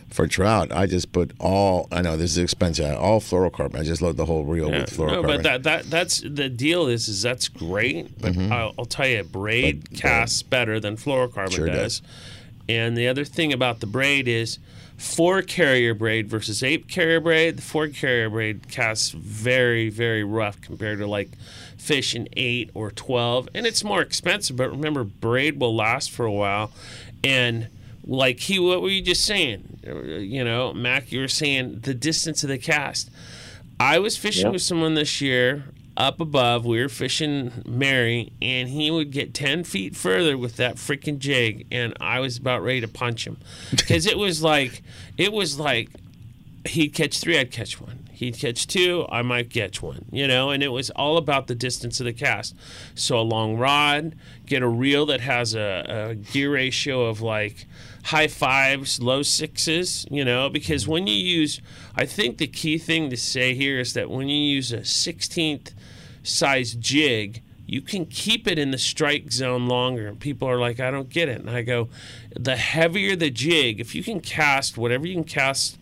for trout, I just put all. I know this is expensive. All fluorocarbon. I just load the whole reel Yeah, with no, fluorocarbon. but that, that that's the deal is is that's great, but Mhm. I'll, I'll tell you, a braid casts better than fluorocarbon Sure does. does. And the other thing about the braid is four carrier braid versus eight carrier braid. The four carrier braid casts very very rough compared to like fish in eight or twelve, and it's more expensive. But remember, braid will last for a while, and like he, what were you just saying? You know, Mac, you were saying the distance of the cast. I was fishing Yep. with someone this year up above. We were fishing Mary, and he would get 10 feet further with that freaking jig, and I was about ready to punch him. Because it was like, it was like, he'd catch three, I'd catch one. He'd catch two, I might catch one, you know, and it was all about the distance of the cast. So a long rod, get a reel that has a, a gear ratio of like high fives, low sixes, you know, because when you use, I think the key thing to say here is that when you use a 16th size jig, you can keep it in the strike zone longer. And people are like, I don't get it. And I go, the heavier the jig, if you can cast whatever you can cast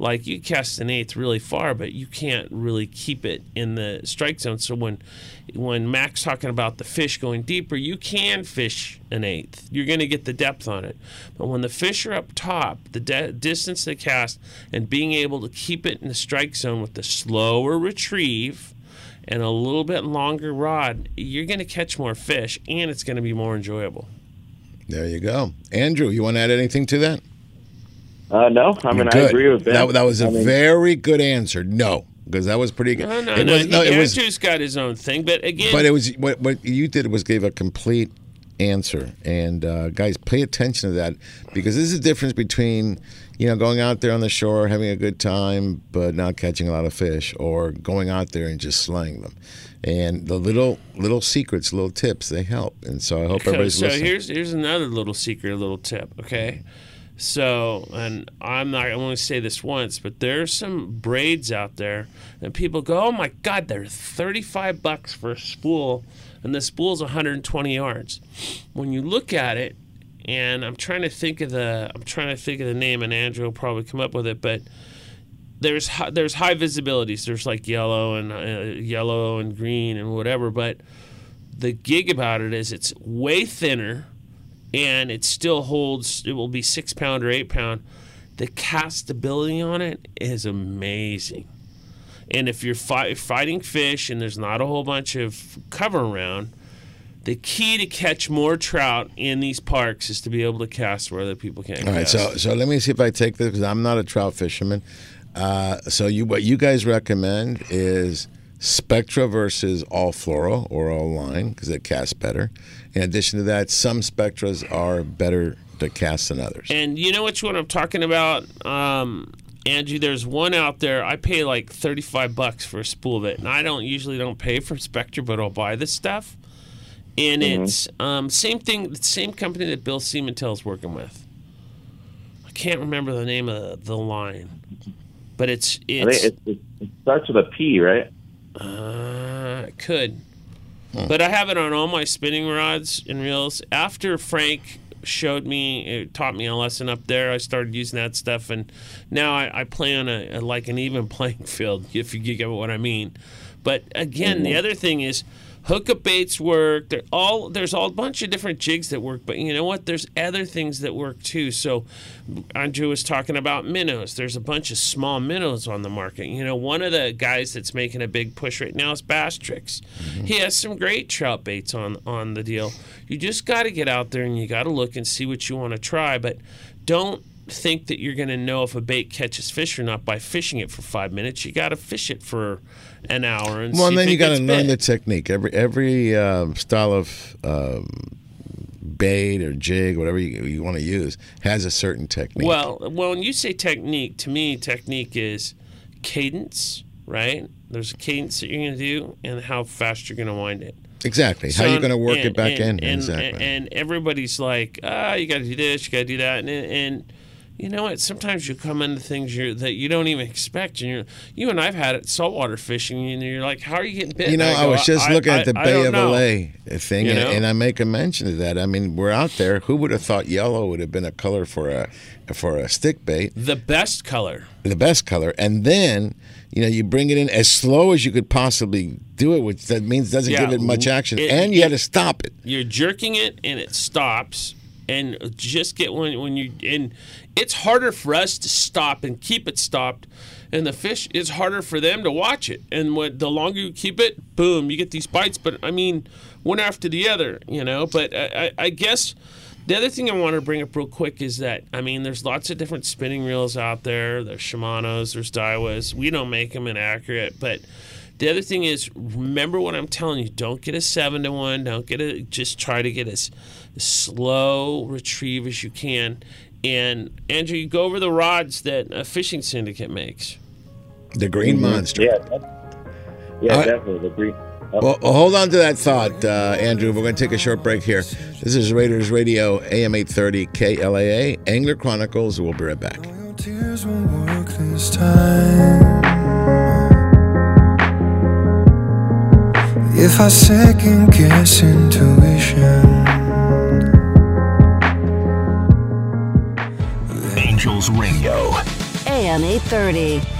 like you cast an eighth really far, but you can't really keep it in the strike zone. So when when Mac's talking about the fish going deeper, you can fish an eighth. You're going to get the depth on it. But when the fish are up top, the de- distance they cast and being able to keep it in the strike zone with the slower retrieve and a little bit longer rod, you're going to catch more fish and it's going to be more enjoyable. There you go. Andrew, you want to add anything to that? Uh, no, I mean I agree with Ben. That, that was a I mean, very good answer. No, because that was pretty good. No, no, it no. was, no, it was, Andrew's got his own thing, but again, but it was what what you did was gave a complete answer. And uh, guys, pay attention to that because this is the difference between you know going out there on the shore having a good time but not catching a lot of fish, or going out there and just slaying them. And the little little secrets, little tips, they help. And so I hope So, everybody's so listening. here's here's another little secret, a little tip. Okay, so and I'm not. I to say this once, but there's some braids out there, and people go, "Oh my God, they're 35 bucks for a spool, and the spool's 120 yards." When you look at it, and I'm trying to think of the I'm trying to think of the name, and Andrew will probably come up with it, but there's hi- there's high visibilities. There's like yellow and uh, yellow and green and whatever, but the gig about it is it's way thinner and it still holds it will be six pound or eight pound the castability on it is amazing and if you're fi- fighting fish and there's not a whole bunch of cover around the key to catch more trout in these parks is to be able to cast where other people can't All right, cast. so so let me see if I take this because I'm not a trout fisherman. Uh, so you what you guys recommend is Spectra versus all fluoro or all line because it casts better. In addition to that, some Spectras are better to cast than others. And you know which one I'm talking about, um, Andrew? There's one out there. I pay like 35 bucks for a spool of it, and I don't usually don't pay for Spectra, but I'll buy this stuff. And Mhm. it's um, same thing, the same company that Bill Siemantel's working with. I can't remember the name of the line, but it's I it's think it, it, it starts with a P, right? uh, it could. But I have it on all my spinning rods and reels. After Frank showed me, it taught me a lesson up there, I started using that stuff, and now I, I play on a, a like an even playing field, if you get what I mean. But again, the Mhm. other thing is hookup baits work. They're all there's all a bunch of different jigs that work, but you know what? There's other things that work too. So Andrew was talking about minnows. There's a bunch of small minnows on the market. You know, one of the guys that's making a big push right now is Bass Tricks. Mm-hmm. He has some great trout baits on on the deal. You just got to get out there and you got to look and see what you want to try, but don't think that you're going to know if a bait catches fish or not by fishing it for five minutes. You got to fish it for an hour and Well, and then you got to learn the technique. Every every um, style of um, bait or jig, whatever you, you want to use, has a certain technique. Well, well, when you say technique, to me, technique is cadence, right? There's a cadence that you're going to do, and how fast you're going to wind it. exactly. How you going to work and- it back and- in? And, exactly. And, everybody's like, ah, you got to do this, you got to do that, and and you know what? Sometimes you come into things you that you don't even expect, and you're you and I've had it saltwater fishing, and you're like, how are you getting bit? You know, And I, go, was just I- looking I- at the I Bay of know. LA thing, You and, know? and I make a mention of that. I mean, we're out there. Who would have thought yellow would have been a color for a for a stick bait? The best color. The best color, and then you know you bring it in as slow as you could possibly do it, which that means doesn't Yeah, give it much action, it- and you it- had to stop it. you're jerking it and it stops and just get when when you and it's harder for us to stop and keep it stopped and the fish it's harder for them to watch it and the longer you keep it boom you get these bites but i mean one after the other you know but i, I, I guess the other thing I want to bring up real quick is that I mean, there's lots of different spinning reels out there. There's Shimano's, there's Daiwas. We don't make them inaccurate, but The other thing is, remember what I'm telling you. Don't get a seven to one. Don't get a. Just try to get as slow retrieve as you can. And Andrew, you go over the rods that a fishing syndicate makes. The Green Mhm. Monster. Yeah, yeah, Uh, definitely the green. oh, Well, well, hold on to that thought, uh, Andrew. We're going to take a short break here. This is Raiders Radio, AM 830 KLAA, Angler Chronicles. We'll be right back. Tears won't work this time. If I second guess intuition, Radio. AM 830.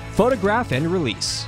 photograph, and release.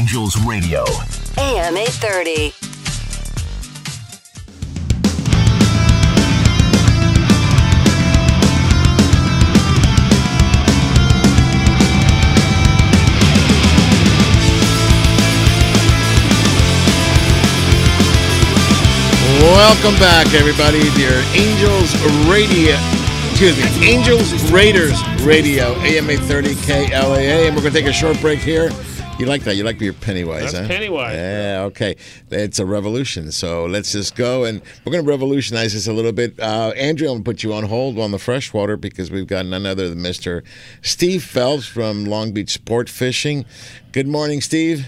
Angels Radio. AM 830. Welcome back, everybody, to your Angels Radio. Excuse me, Angels Raiders Radio, AM 830 KLAA. And we're going to take a short break here. You like that? You like your Pennywise, That's huh? Pennywise. Yeah, okay. It's a revolution. So let's just go and we're going to revolutionize this a little bit. Uh, Andrew, I'm going to put you on hold on the freshwater because we've got none other than Mr. Steve Phelps from Long Beach Sport Fishing. Good morning, Steve.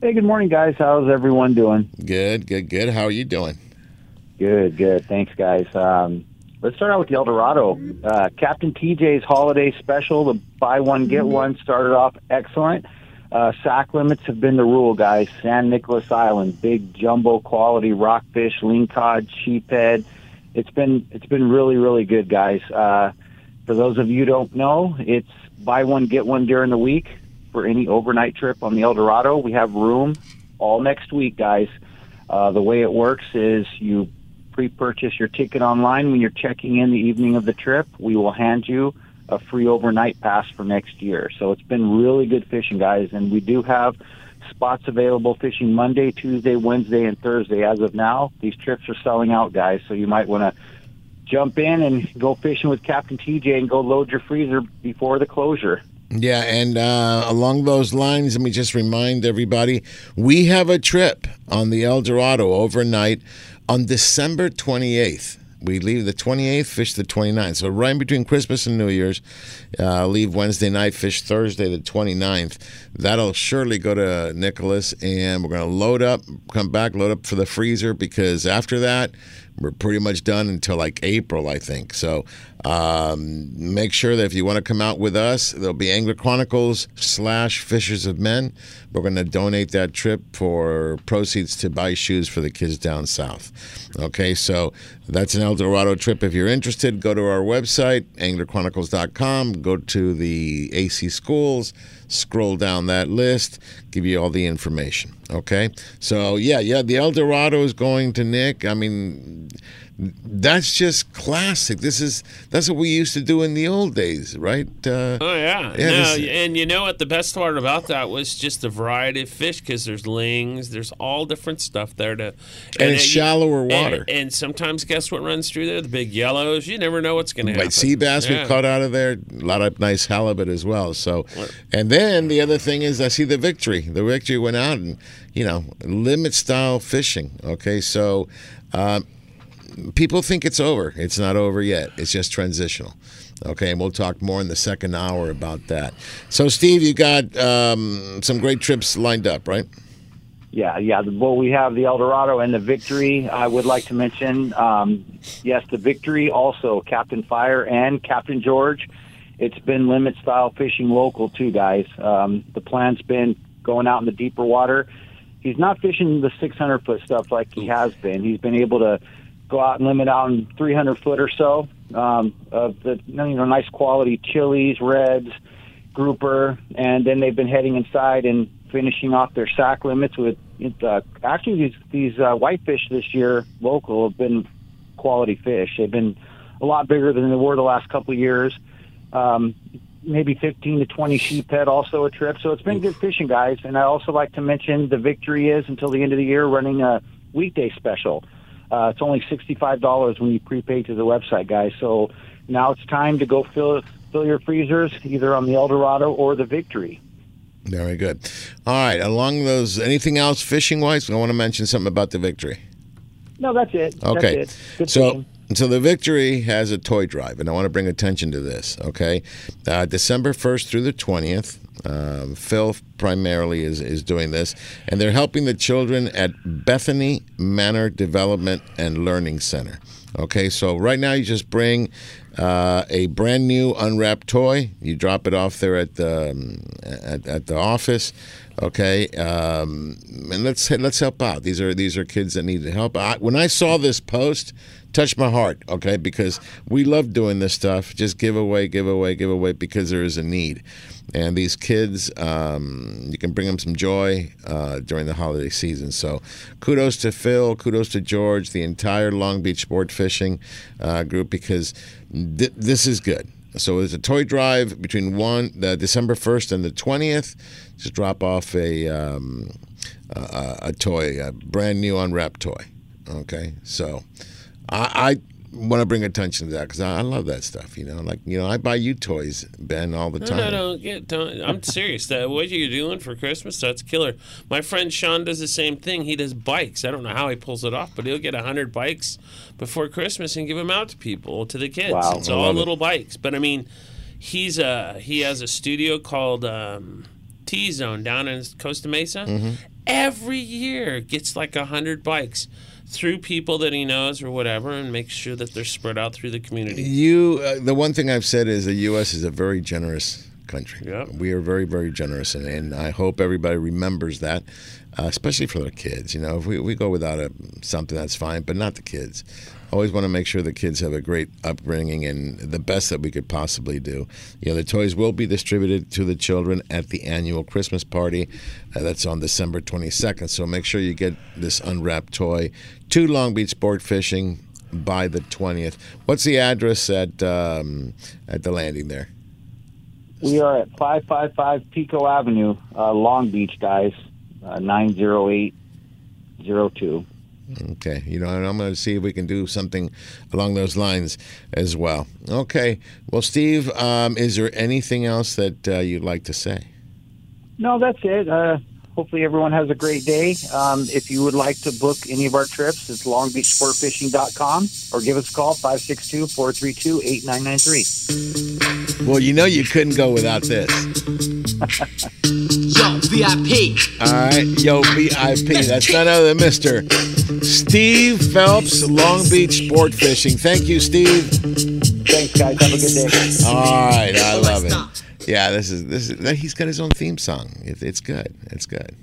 Hey, good morning, guys. How's everyone doing? Good, good, good. How are you doing? Good, good. Thanks, guys. Um, let's start out with the El Dorado. Uh, Captain TJ's holiday special, the buy one, get one, started off excellent. Uh, sack limits have been the rule, guys. San Nicolas Island, big jumbo quality rockfish, lingcod, sheephead. It's been it's been really really good, guys. Uh, for those of you who don't know, it's buy one get one during the week for any overnight trip on the El Dorado. We have room all next week, guys. Uh, the way it works is you pre-purchase your ticket online when you're checking in the evening of the trip. We will hand you a free overnight pass for next year. So it's been really good fishing, guys, and we do have spots available fishing Monday, Tuesday, Wednesday, and Thursday. As of now, these trips are selling out, guys. So you might want to jump in and go fishing with Captain TJ and go load your freezer before the closure. Yeah, and uh, along those lines, let me just remind everybody we have a trip on the El Dorado overnight on December 28th. We leave the 28th, fish the 29th. So, right in between Christmas and New Year's, uh, leave Wednesday night, fish Thursday the 29th. That'll surely go to Nicolas, and we're going to load up, come back, load up for the freezer because after that, we're pretty much done until like April, I think. So um, make sure that if you want to come out with us, there'll be Angler Chronicles slash Fishers of Men. We're going to donate that trip for proceeds to buy shoes for the kids down south. Okay, so that's an El Dorado trip. If you're interested, go to our website, anglerchronicles.com, go to the AC schools, scroll down that list, give you all the information. Okay, so yeah, yeah, the El Dorado is going to Nick. I mean, That's just classic. This is that's what we used to do in the old days, right? Uh, Oh yeah, Yeah, no, this- and you know what? The best part about that was just the variety of fish because there's lings, there's all different stuff there to, and, it's it- shallower water. And, sometimes, guess what runs through there? The big yellows. You never know what's going to happen. Like sea bass we Yeah. caught out of there, a lot of nice halibut as well. So, and then the other thing is I see the victory. The victory went out and you know limit style fishing. Okay, so um, people think it's over. It's not over yet. It's just transitional. Okay, and we'll talk more in the second hour about that. So, Steve, you got um, some great trips lined up, right? Yeah, yeah. Well, we have the Eldorado and the Victory. I would like to mention, um, yes, the Victory, also Captain Fire and Captain George. It's been limit style fishing local too, guys. Um, the plan's been going out in the deeper water. He's not fishing the 600 foot stuff like he has been. He's been able to go out and limit out in 300 foot or so um, of the you know nice quality chilies, reds, grouper, and then they've been heading inside and finishing off their sack limits with uh, actually these these uh, whitefish this year local have been quality fish. They've been a lot bigger than they were the last couple of years. Um, maybe 15 to 20 sheephead also a trip. So it's been good fishing, guys. And I also like to mention the victory is until the end of the year running a weekday special. Uh, it's only $65 when you prepay to the website, guys. So now it's time to go fill fill your freezers either on the Eldorado or the Victory. Very good. All right. Along those, anything else fishing wise? I want to mention something about the victory. No, that's it. Okay. That's it. So so the victory has a toy drive, and I want to bring attention to this. Okay, uh, December first through the twentieth. Um, Phil primarily is, is doing this, and they're helping the children at Bethany Manor Development and Learning Center. Okay, so right now you just bring uh, a brand new unwrapped toy. You drop it off there at the um, at, at the office. Okay, um, and let's let's help out. These are these are kids that need help. I, when I saw this post, touched my heart. Okay, because we love doing this stuff. Just give away, give away, give away because there is a need. And these kids, um, you can bring them some joy uh, during the holiday season. So, kudos to Phil, kudos to George, the entire Long Beach Sport Fishing uh, group because th- this is good. So there's a toy drive between one December first and the twentieth. Just drop off a um, a, a toy, a brand new unwrapped toy. Okay, so I want to bring attention to that because I, I love that stuff. You know, like you know, I buy you toys, Ben, all the No, time. no, no. Get, don't, I'm serious. That what you're doing for Christmas, that's killer. My friend Sean does the same thing. He does bikes. I don't know how he pulls it off, but he'll get hundred bikes before Christmas and give them out to people, to the kids. Wow. It's I all love it. little bikes. But I mean, he's a he has a studio called um, T Zone down in Costa Mesa. Mm-hmm. Every year gets like hundred bikes through people that he knows or whatever, and make sure that they're spread out through the community. You, uh, the one thing I've said is the U.S. is a very generous country. Yep. We are very, very generous, and, and I hope everybody remembers that, uh, especially for their kids. You know, if we, we go without a, something, that's fine, but not the kids. Always want to make sure the kids have a great upbringing and the best that we could possibly do. You know, the toys will be distributed to the children at the annual Christmas party. Uh, that's on December 22nd. So make sure you get this unwrapped toy to Long Beach Sport Fishing by the 20th. What's the address at um, at the landing there? We are at 555 Pico Avenue, uh, Long Beach, guys, uh, 90802. Okay, you know, and I'm going to see if we can do something along those lines as well. Okay, well, Steve, um, is there anything else that uh, you'd like to say? No, that's it. Uh, hopefully, everyone has a great day. Um, if you would like to book any of our trips, it's longbeachsportfishing.com or give us a call 562 432 8993. Well, you know, you couldn't go without this. Yo, VIP. All right, yo, VIP. That's none other than Mister Steve Phelps, Long Beach Sport Fishing. Thank you, Steve. Thanks, guys. Have a good day. All right, I love it. Yeah, this is this is. He's got his own theme song. It, it's good. It's good.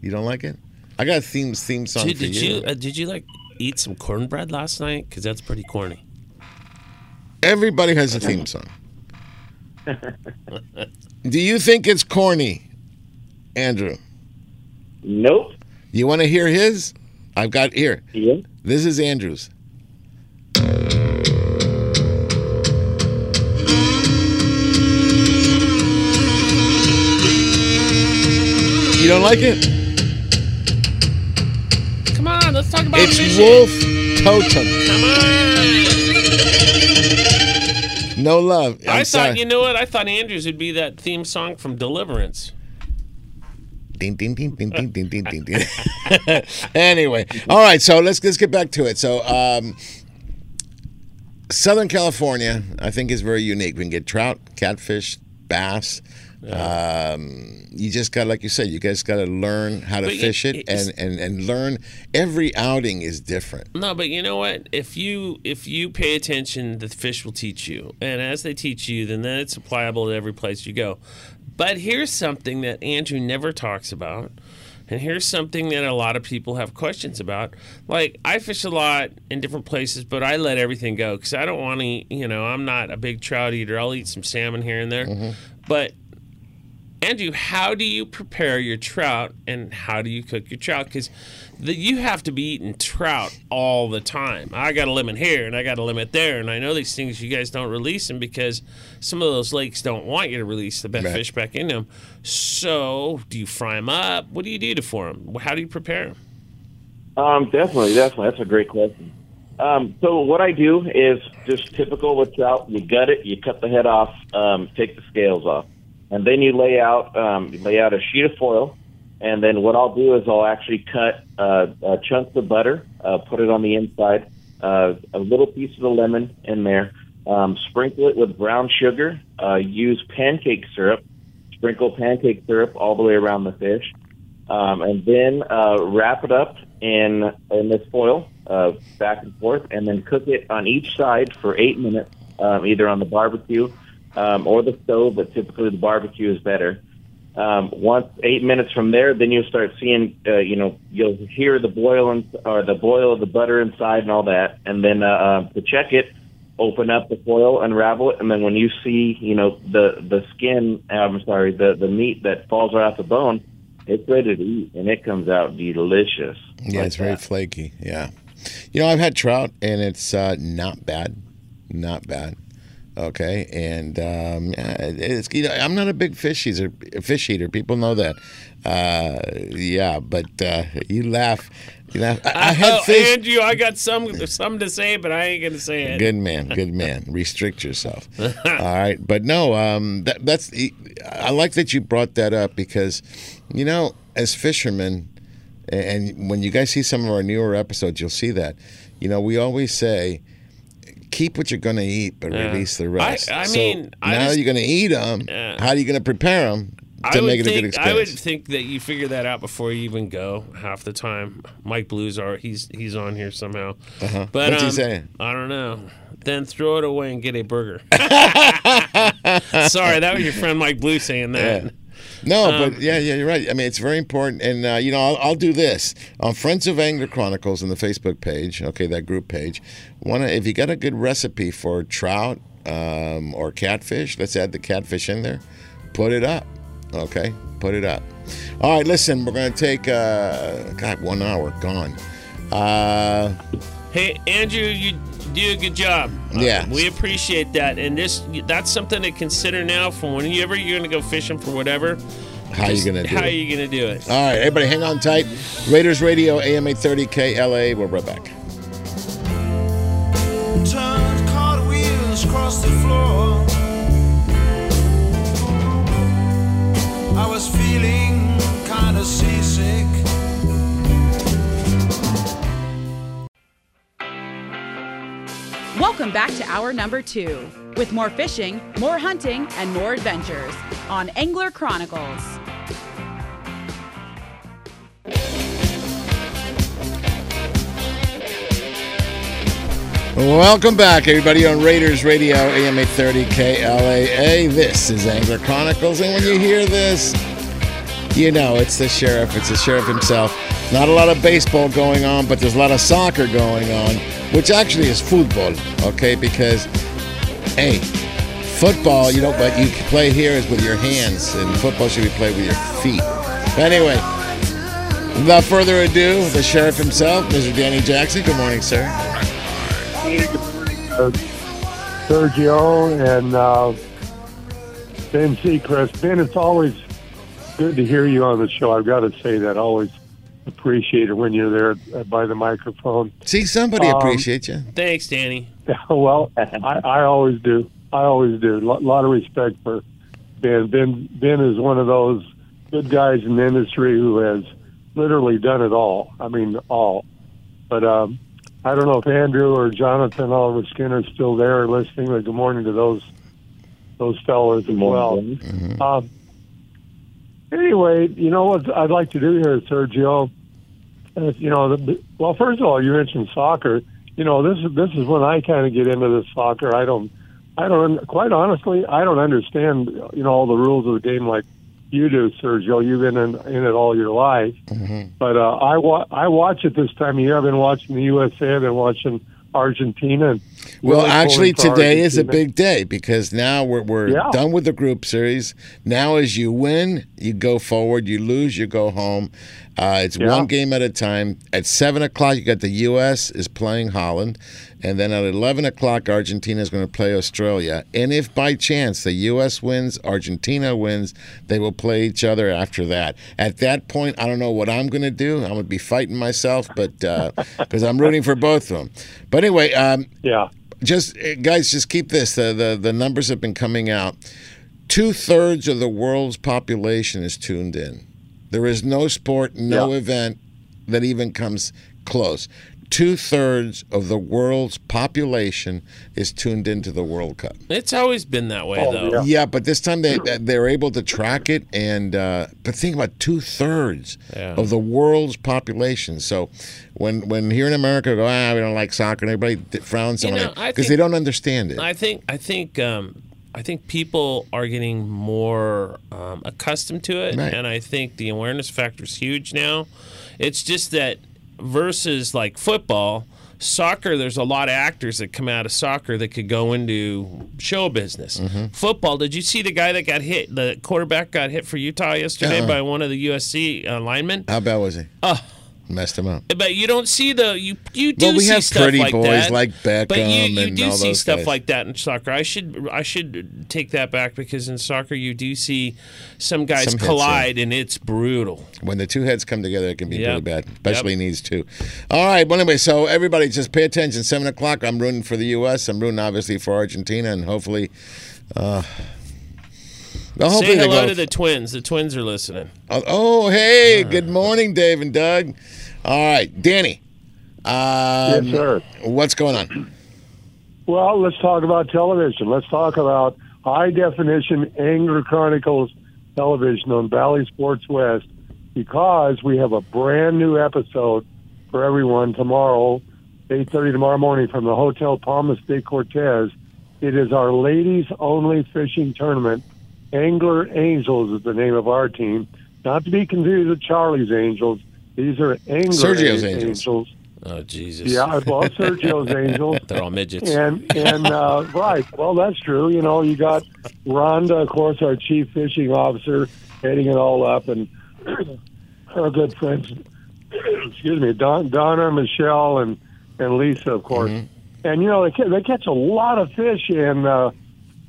You don't like it? I got a theme theme song Dude, for did you uh, did you like eat some cornbread last night? Because that's pretty corny. Everybody has a theme song. Do you think it's corny, Andrew? Nope. You want to hear his? I've got here. Yeah. This is Andrew's. You don't like it? Come on, let's talk about it's. Wolf Totem. Come on. No love. I'm i thought sorry. you know what? I thought Andrews would be that theme song from Deliverance. Ding ding ding ding ding ding ding ding ding. anyway, all right. So let's let's get back to it. So, um, Southern California, I think, is very unique. We can get trout, catfish, bass. Um, you just got, like you said, you guys got to learn how to But fish it, it's- and, and and learn. Every outing is different. No, but you know what? If you if you pay attention, the fish will teach you, and as they teach you, then then it's applicable to every place you go. But here's something that Andrew never talks about, and here's something that a lot of people have questions about. Like I fish a lot in different places, but I let everything go because I don't want to. eat You know, I'm not a big trout eater. I'll eat some salmon here and there, mm-hmm. but Andrew, how do you prepare your trout and how do you cook your trout? Because you have to be eating trout all the time. I got a limit here and I got a limit there, and I know these things you guys don't release them because some of those lakes don't want you to release the best Right. fish back in them. So, do you fry them up? What do you do to for them? How do you prepare them? Um, definitely, definitely. That's a great question. Um, so what I do is just typical with trout. You gut it, you cut the head off, um, take the scales off, and then you lay out um, you lay out a sheet of foil. And then what I'll do is I'll actually cut uh, uh, chunks of butter, uh, put it on the inside, uh, a little piece of the lemon in there, um, sprinkle it with brown sugar, uh, use pancake syrup, sprinkle pancake syrup all the way around the fish, um, and then uh, wrap it up in in this foil uh, back and forth, and then cook it on each side for eight minutes, um, either on the barbecue um, or the stove, but typically the barbecue is better. Um, once eight minutes from there, then you'll start seeing, uh, you know, you'll hear the boil and, or the boil of the butter inside and all that, and then uh, uh, to check it, open up the foil, unravel it, and then when you see, you know, the the skin, I'm sorry, the the meat that falls right off the bone, it's ready to eat, and it comes out delicious. Yeah, like it's very flaky. Yeah. You know, I've had trout and it's uh, not bad. Not bad. Okay. And um, it's, you know, I'm not a big fish eater, fish eater. People know that. Uh, yeah, but uh, you laugh. You laugh. I, I had oh, fish. Andrew, I got some something to say, but I ain't gonna say it. Good man, good man. Restrict yourself. All right, but no, um, that, that's. I like that you brought that up because, you know, as fishermen, and when you guys see some of our newer episodes, you'll see that. You know, we always say, keep what you're going to eat, but Yeah. release the rest. I So mean, I now just- you're going to eat them, Yeah. how are you going to prepare them I to make it a think, good I would think that you figure that out before you even go. Half the time, Mike Blues are he's he's on here somehow. Uh-huh. But What's he um, saying? I don't know. Then throw it away and get a burger. Sorry, that was your friend Mike Blue saying that. Yeah. No, Um, but yeah, yeah, you're right. I mean, it's very important. And, uh, you know, I'll, I'll do this on Friends of Angler Chronicles on the Facebook page, okay, that group page. Wanna, if you got a good recipe for trout um, or catfish, let's add the catfish in there, put it up, okay? Put it up. All right, listen, we're going to take, uh, God, one hour gone. Uh, Hey, Andrew, you do a good job. Yeah. Uh, we appreciate that, and this that's something to consider now. For whenever you're going to go fishing for whatever, How you gonna do it? How it? you going to do it? all right, everybody hang on tight. Raiders Radio, AM 830 KLA. We're right back. Turned back to hour number two with more fishing, more hunting, and more adventures on Angler Chronicles. Welcome back, everybody, on Raiders Radio, AM 830 KLAA. This is Angler Chronicles, and when you hear this, you know it's the sheriff. It's the sheriff himself. Not a lot of baseball going on, but there's a lot of soccer going on, which actually is football, okay? Because, hey, football, you know, but you play here is with your hands, and football should be played with your feet. Anyway, without further ado, the sheriff himself, Mr. Danny Jackson. Good morning, sir. uh, Sergio and uh, Ben Seacrest. Ben, it's always good to hear you on the show. I've got to say that. Always appreciate it when you're there uh, by the microphone. See, somebody Um, appreciates you. Thanks, Danny. well, I, I always do. I always do. A lot of respect for Ben. Ben. Ben is one of those good guys in the industry who has literally done it all. I mean, all. But um, I don't know if Andrew or Jonathan Oliver Skinner is still there listening. But good morning to those those fellows as well. Um, anyway, you know what I'd like to do here, Sergio. is, you know, the, well, first of all, you mentioned soccer. You know, this is this is when I kind of get into this soccer. I don't, I don't, quite honestly, I don't understand. You know, all the rules of the game like you do, Sergio. You've been in, in it all your life. But uh, I wa- I watch it this time of year. I've been watching the USA. I've been watching Argentina. Well, actually, today is a big day because now we're, we're Yeah. done with the group series. Now, as you win, you go forward. You lose, you go home. Uh, it's Yeah. one game at a time. At 7 o'clock, you got the U.S. is playing Holland. And then at 11 o'clock, Argentina is going to play Australia. And if by chance the U.S. wins, Argentina wins, they will play each other after that. At that point, I don't know what I'm going to do. I'm going to be fighting myself, but because I'm rooting for both of them. But anyway, um, yeah. Just uh, guys, just keep this. The the, the numbers have been coming out. Two thirds of the world's population is tuned in. There is no sport, no Yeah. event that even comes close. Two thirds of the world's population is tuned into the World Cup. It's always been that way, Oh, though. Yeah, but this time they they're able to track it, and uh, but think about two thirds Yeah. of the world's population. So when when here in America go ah we don't like soccer, and everybody frowns You on know, it because they don't understand it. I think I think um, I think people are getting more um, accustomed to it, Right. and I think the awareness factor is huge now. It's just that versus like football, soccer. There's a lot of actors that come out of soccer that could go into show business. Mm-hmm. Football. Did you see the guy that got hit? The quarterback got hit for Utah yesterday Uh-uh. by one of the USC uh, linemen. How bad was he? Oh. Messed him up. But you don't see the you you do Well, we see have stuff pretty like boys that. like but you, you do see stuff guys. like that in soccer. I should I should take that back because in soccer you do see some guys Some collide and it's brutal. When the two heads come together, it can be Yep. really bad, especially knees too. All right. Well, anyway, so everybody just pay attention. Seven o'clock. I'm rooting for the U.S. I'm rooting obviously for Argentina, and hopefully, uh, well, Say hello to the twins. The twins are listening. Oh, oh, hey, good morning, Dave and Doug. All right, Danny. Um, Yes, sir. What's going on? Well, let's talk about television. Let's talk about high definition Angler Chronicles television on Valley Sports West because we have a brand new episode for everyone tomorrow, 8.30 tomorrow morning from the Hotel Palmas de Cortez. It is our ladies only fishing tournament. Angler Angels is the name of our team. Not to be confused with Charlie's Angels. These are Angler Sergio's Angels. Angels. Oh Jesus! Yeah, well, Sergio's Angels. They're all midgets. And and uh, right, well, that's true. You know, you got Rhonda, of course, our chief fishing officer, heading it all up, and our good friends, excuse me, Don, Donna, Michelle, and and Lisa, of course. Mm-hmm. And you know, they they catch a lot of fish and uh,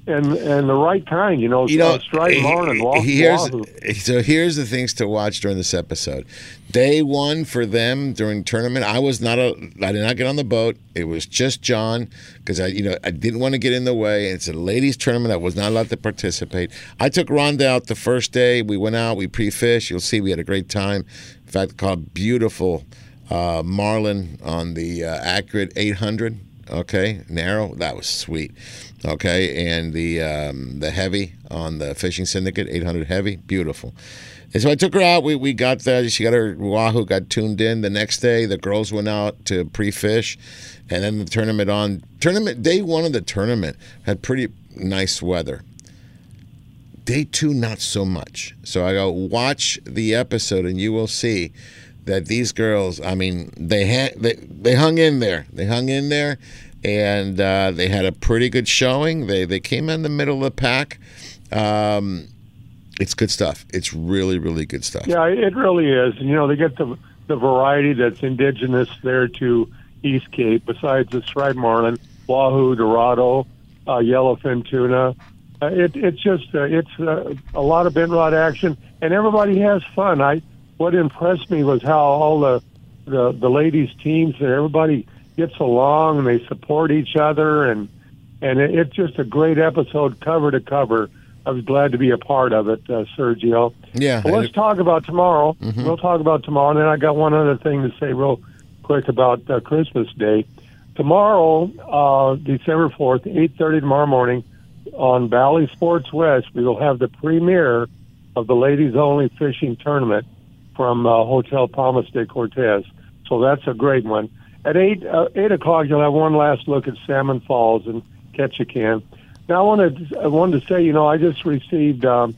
and and the right kind. You know, You know, striped marlin and here's wahoo. so here's the things to watch during this episode. Day one for them during tournament. I was not a. I did not get on the boat. It was just John because I, you know, I didn't want to get in the way. It's a ladies tournament. I was not allowed to participate. I took Rhonda out the first day. We went out. We pre-fished. You'll see we had a great time. In fact, caught beautiful uh, marlin on the uh, accurate 800. Okay, narrow. That was sweet. Okay, and the um, the heavy on the fishing syndicate 800 heavy, beautiful. And so I took her out. We, we got that. She got her wahoo, got tuned in. The next day, the girls went out to pre-fish, and then the tournament on tournament day one of the tournament had pretty nice weather. Day two, not so much. So I go watch the episode, and you will see that these girls. I mean, they ha- they they hung in there. They hung in there, and uh, they had a pretty good showing. They they came in the middle of the pack. Um, it's good stuff. It's really really good stuff. Yeah, it really is. And, you know, they get the the variety that's indigenous there to East Cape, besides the striped marlin, wahoo, dorado, uh, yellowfin tuna. Uh, it, it's just uh, it's uh, a lot of bent rod action, and everybody has fun. I what impressed me was how all the the, the ladies teams and everybody gets along and they support each other and and it, it's just a great episode cover to cover. I was glad to be a part of it, uh, Sergio. Yeah. Well, let's talk about tomorrow. Mhm. We'll talk about tomorrow, and then I got one other thing to say real quick about uh, Christmas Day. Tomorrow, uh, December fourth, eight thirty tomorrow morning, on Valley Sports West, we will have the premiere of the ladies only fishing tournament from uh, Hotel Palmas de Cortez. So that's a great one. At eight uh, eight o'clock, you'll have one last look at Salmon Falls and Ketchikan. Now, I wanted I wanted to say, you know, I just received um,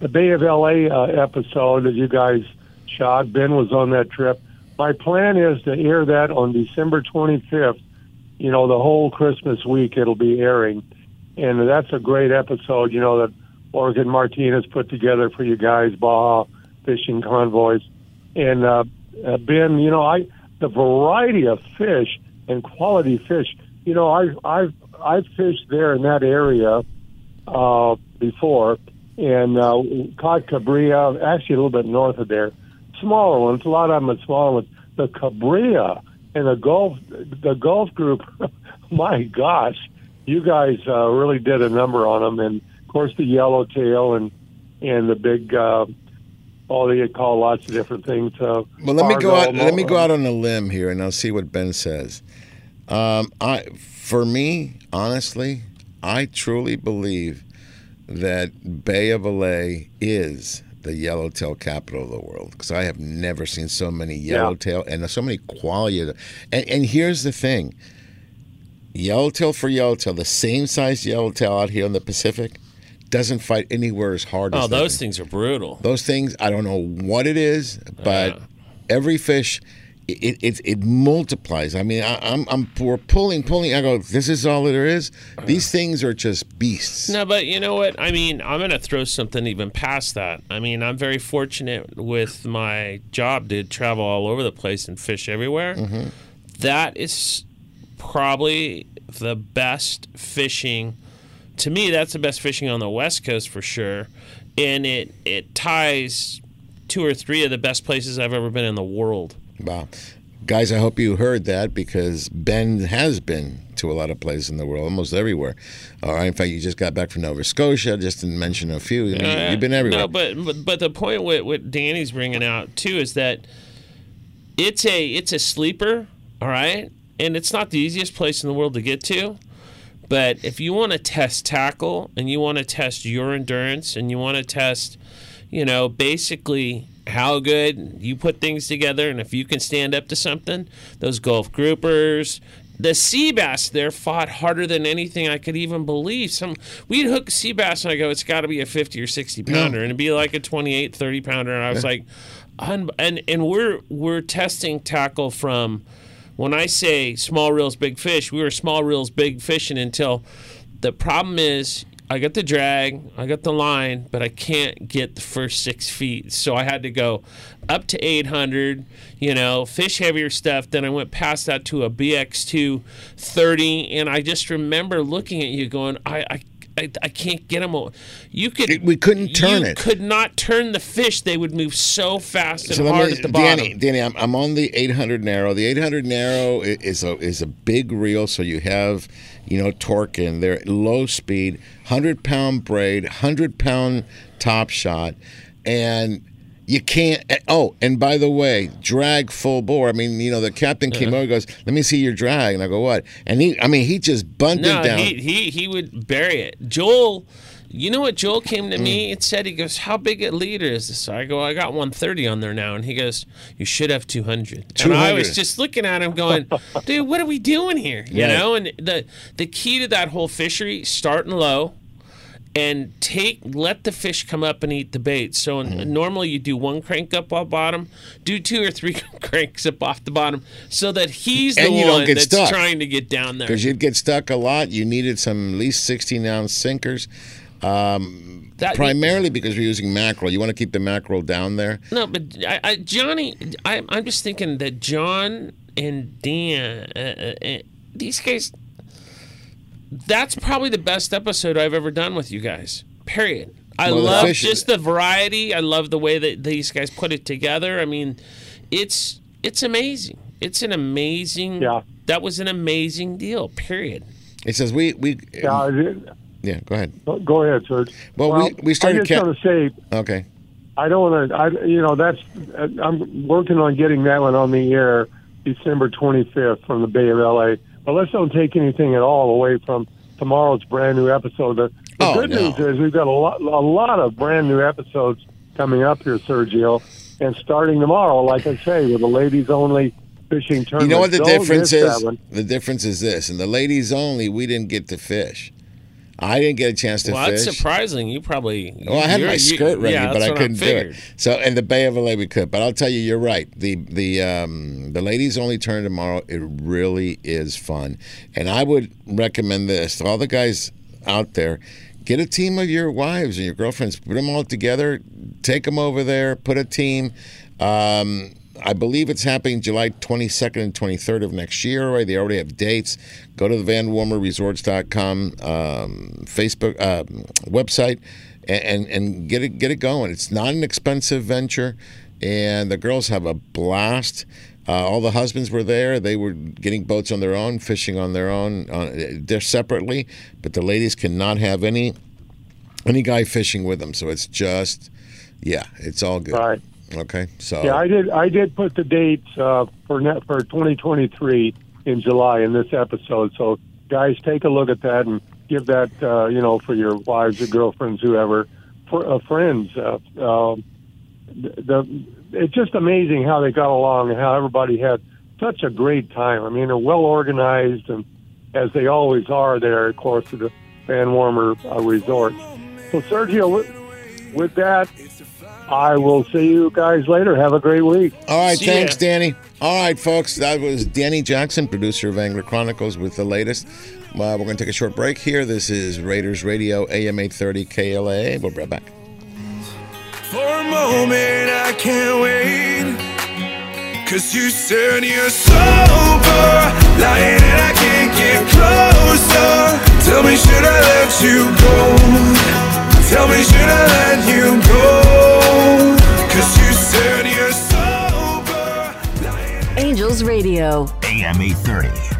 the Bay of LA uh, episode that you guys shot. Ben was on that trip. My plan is to air that on December 25th. You know, the whole Christmas week it'll be airing, and that's a great episode. You know that Morgan Martinez put together for you guys, Baja Fishing Convoys, and uh, uh, Ben. You know, I the variety of fish and quality fish. You know, I I've I've fished there in that area uh, before, and uh, caught cabrilla, actually a little bit north of there. Smaller ones, a lot of them are smaller ones. The cabrilla and the Gulf, the Gulf group, my gosh, you guys uh, really did a number on them. And of course, the yellowtail and and the big, uh, oh, they call lots of different things. Uh, Well, let me go out. Let me go out on a limb here, and I'll see what Ben says. Um, I, for me, honestly, I truly believe that Bay of LA is the yellowtail capital of the world because I have never seen so many yellowtail and so many quality. And, and here's the thing: yellowtail for yellowtail, the same size yellowtail out here in the Pacific, doesn't fight anywhere as hard as Oh, that those thing. things are brutal. Those things, I don't know what it is, but every fish, it, it it multiplies. I mean, I, I'm I'm we're pulling pulling. I go, this is all there is. These things are just beasts. No, but you know what? I mean, I'm going to throw something even past that. I mean, I'm very fortunate with my job to travel all over the place and fish everywhere. Mhm. That is probably the best fishing. To me, that's the best fishing on the West Coast for sure, and it it ties two or three of the best places I've ever been in the world. Wow. Guys, I hope you heard that because Ben has been to a lot of places in the world, almost everywhere. All right, in fact, you just got back from Nova Scotia, just to mention a few. I mean, Uh, you've been everywhere. No, but, but but the point what what Danny's bringing out too is that it's a it's a sleeper, all right, and it's not the easiest place in the world to get to. But if you want to test tackle and you want to test your endurance and you want to test, you know, basically how good you put things together and if you can stand up to something, those Gulf groupers, the sea bass there fought harder than anything I could even believe. Some we'd hook a sea bass and I go, it's got to be a 50 or 60 pounder, and it'd be like a 28, 30 pounder, and I was like, and and we're we're testing tackle from when I say small reels, big fish, we were small reels, big fishing until the problem is I got the drag, I got the line, but I can't get the first six feet. So I had to go up to 800, you know, fish heavier stuff. Then I went past that to a BX2 30. And I just remember looking at you going, I, I, I, I can't get them. You could. We couldn't turn you it. Could not turn the fish. They would move so fast and So hard me, at the bottom. Danny, Danny, I'm, I'm on the 800 narrow. The 800 narrow is a is a big reel, so you have, you know, torque in there, low speed, hundred pound braid, hundred pound top shot, and you can't. Oh, and by the way, drag full bore. I mean, you know, the captain came Uh-huh. over, goes, "Let me see your drag," and I go, "What?" And he, I mean, he just bunted no, down. he, he he would bury it. Joel, you know what Joel came to Mm. me and said? He goes, "How big a leader is this?" I go, "I got 130 on there now," and he goes, "You should have 200." 200. And I was just looking at him, going, "Dude, what are we doing here?" You Right. know. And the the key to that whole fishery, starting low. And take let the fish come up and eat the bait. So Mm-hmm. normally you do one crank up off bottom, do two or three cranks up off the bottom, so that he's the And you don't one that's stuck. trying to get down there. because you'd get stuck a lot. You needed some at least 16 ounce sinkers. Um, That- primarily because we're using mackerel. You want to keep the mackerel down there. No, but I, I, Johnny, I, I'm just thinking that John and Dan, uh, uh, uh, these guys, that's probably the best episode I've ever done with you guys. Period. I Well, love fish- just the variety. I love the way that these guys put it together. I mean, it's it's amazing. It's an amazing. Yeah. That was an amazing deal. Period. He says we we. Yeah, it- Yeah, go ahead. go ahead, Serge. Well, we- we started I just ca- want to say Okay. I don't want to. I you know that's I'm working on getting that one on the air December 25th from the Bay of LA. But let's don't take anything at all away from tomorrow's brand new episode. The, the Oh, good no. news is we've got a lot a lot of brand new episodes coming up here, Sergio, and starting tomorrow, like I say, with the ladies only fishing tournament. You know what the Don't difference is? The difference is this: in the ladies only, we didn't get to fish. I didn't get a chance to well, fish. that's surprising. You probably. Well, I had my skirt ready, yeah, but I couldn't do it. So, in the Bay of LA, we could. But I'll tell you, you're right. The the um, the ladies only turn tomorrow. It really is fun, and I would recommend this to all the guys out there. Get a team of your wives and your girlfriends. Put them all together. Take them over there. Put a team. Um, I believe it's happening July 22nd and 23rd of next year. Already, they already have dates. Go to the VanWormerResorts.com um, Facebook uh, website and, and and get it get it going. It's not an expensive venture, and the girls have a blast. Uh, all the husbands were there. They were getting boats on their own, fishing on their own. Uh, they're separately, but the ladies cannot have any any guy fishing with them. So it's just, yeah, it's all good. Right. Okay. So Yeah, I did. I did put the dates uh, for net for 2023 in July in this episode. So, guys, take a look at that and give that uh, you know for your wives or girlfriends, whoever, for uh, friends. Uh, um, the it's just amazing how they got along and how everybody had such a great time. I mean, they're well organized and as they always are there, of course, at the Van Wormer uh, Resort. So, Sergio, with, with that, I will see you guys later. Have a great week. All right, thanks, Danny. All right, folks, that was Danny Jackson, producer of Angler Chronicles, with the latest. Uh, we're going to take a short break here. This is Raiders Radio, AM 830 KLA. We'll be right back. For a moment, I can't wait. Cause you said you're sober. Lying and I can't get closer. Tell me, should I let you go? Tell me, should I let you go? Cause you said you're sober. Angels Radio. AM 830.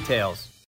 details.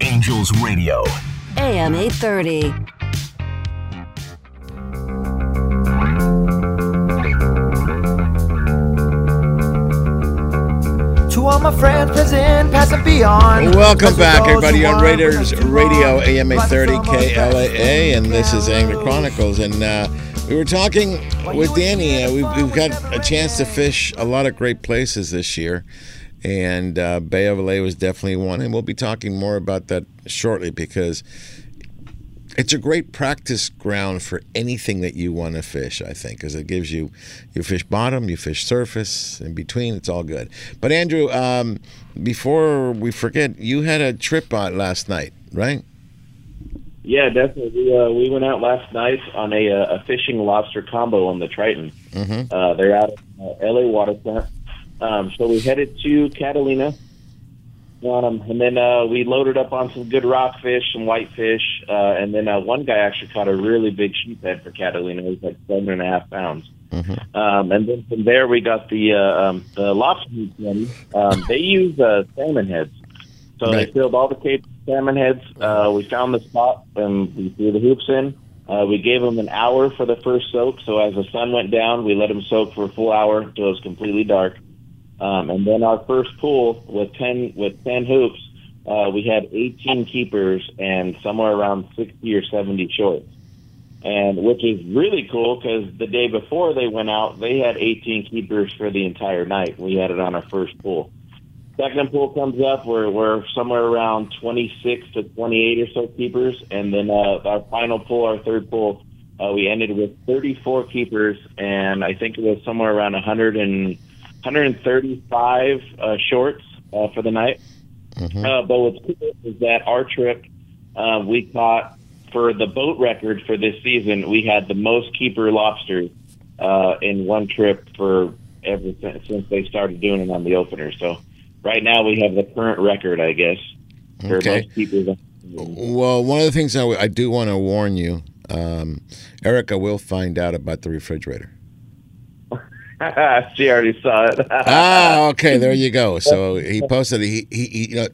Angels Radio. AM 830. To all my friends present, past and beyond. Welcome back, everybody, on Raiders Radio. AM 830 KLAA, and this is Angler Chronicles. And uh, we were talking with Danny. Uh, we've, we've got a chance to fish a lot of great places this year, and uh, Bay of LA was definitely one. And we'll be talking more about that shortly because it's a great practice ground for anything that you want to fish. I think because it gives you you fish bottom, you fish surface, in between. It's all good. But Andrew, um, before we forget, you had a trip out last night, right? Yeah, definitely. We, uh, we went out last night on a, uh, a fishing lobster combo on the Triton. Mm-hmm. Uh, they're out of uh, LA waterfront. Um, so we headed to Catalina. Um, and then uh, we loaded up on some good rockfish, some whitefish, uh, and then uh, one guy actually caught a really big sheephead for Catalina. It was like seven and a half pounds. Um, and then from there, we got the uh, um, the lobster meat. Um, they use uh, salmon heads, so Right. they filled all the with salmon heads. Uh, we found the spot and we threw the hoops in. Uh, we gave them an hour for the first soak. So as the sun went down, we let them soak for a full hour until it was completely dark. Um, and then our first pool with ten with ten hoops, uh, we had 18 keepers and somewhere around 60 or 70 shorts and which is really cool because the day before they went out, they had 18 keepers for the entire night. We had it on our first pool. Second pool comes up, we're, we're somewhere around 26 to 28 or so keepers, and then uh, our final pool, our third pool, uh, we ended with 34 keepers, and I think it was somewhere around 100 and 135 uh, shorts uh, for the night. Uh, but what's cool is that our trip, uh, we caught for the boat record for this season. We had the most keeper lobsters uh, in one trip for ever since, they started doing it on the opener. So right now we have the current record, I guess, for Okay. most keepers. Well, one of the things I, I do want to warn you, um, Erica will find out about the refrigerator. she already saw it. ah, okay, there you go. So he posted. He, he, he you know,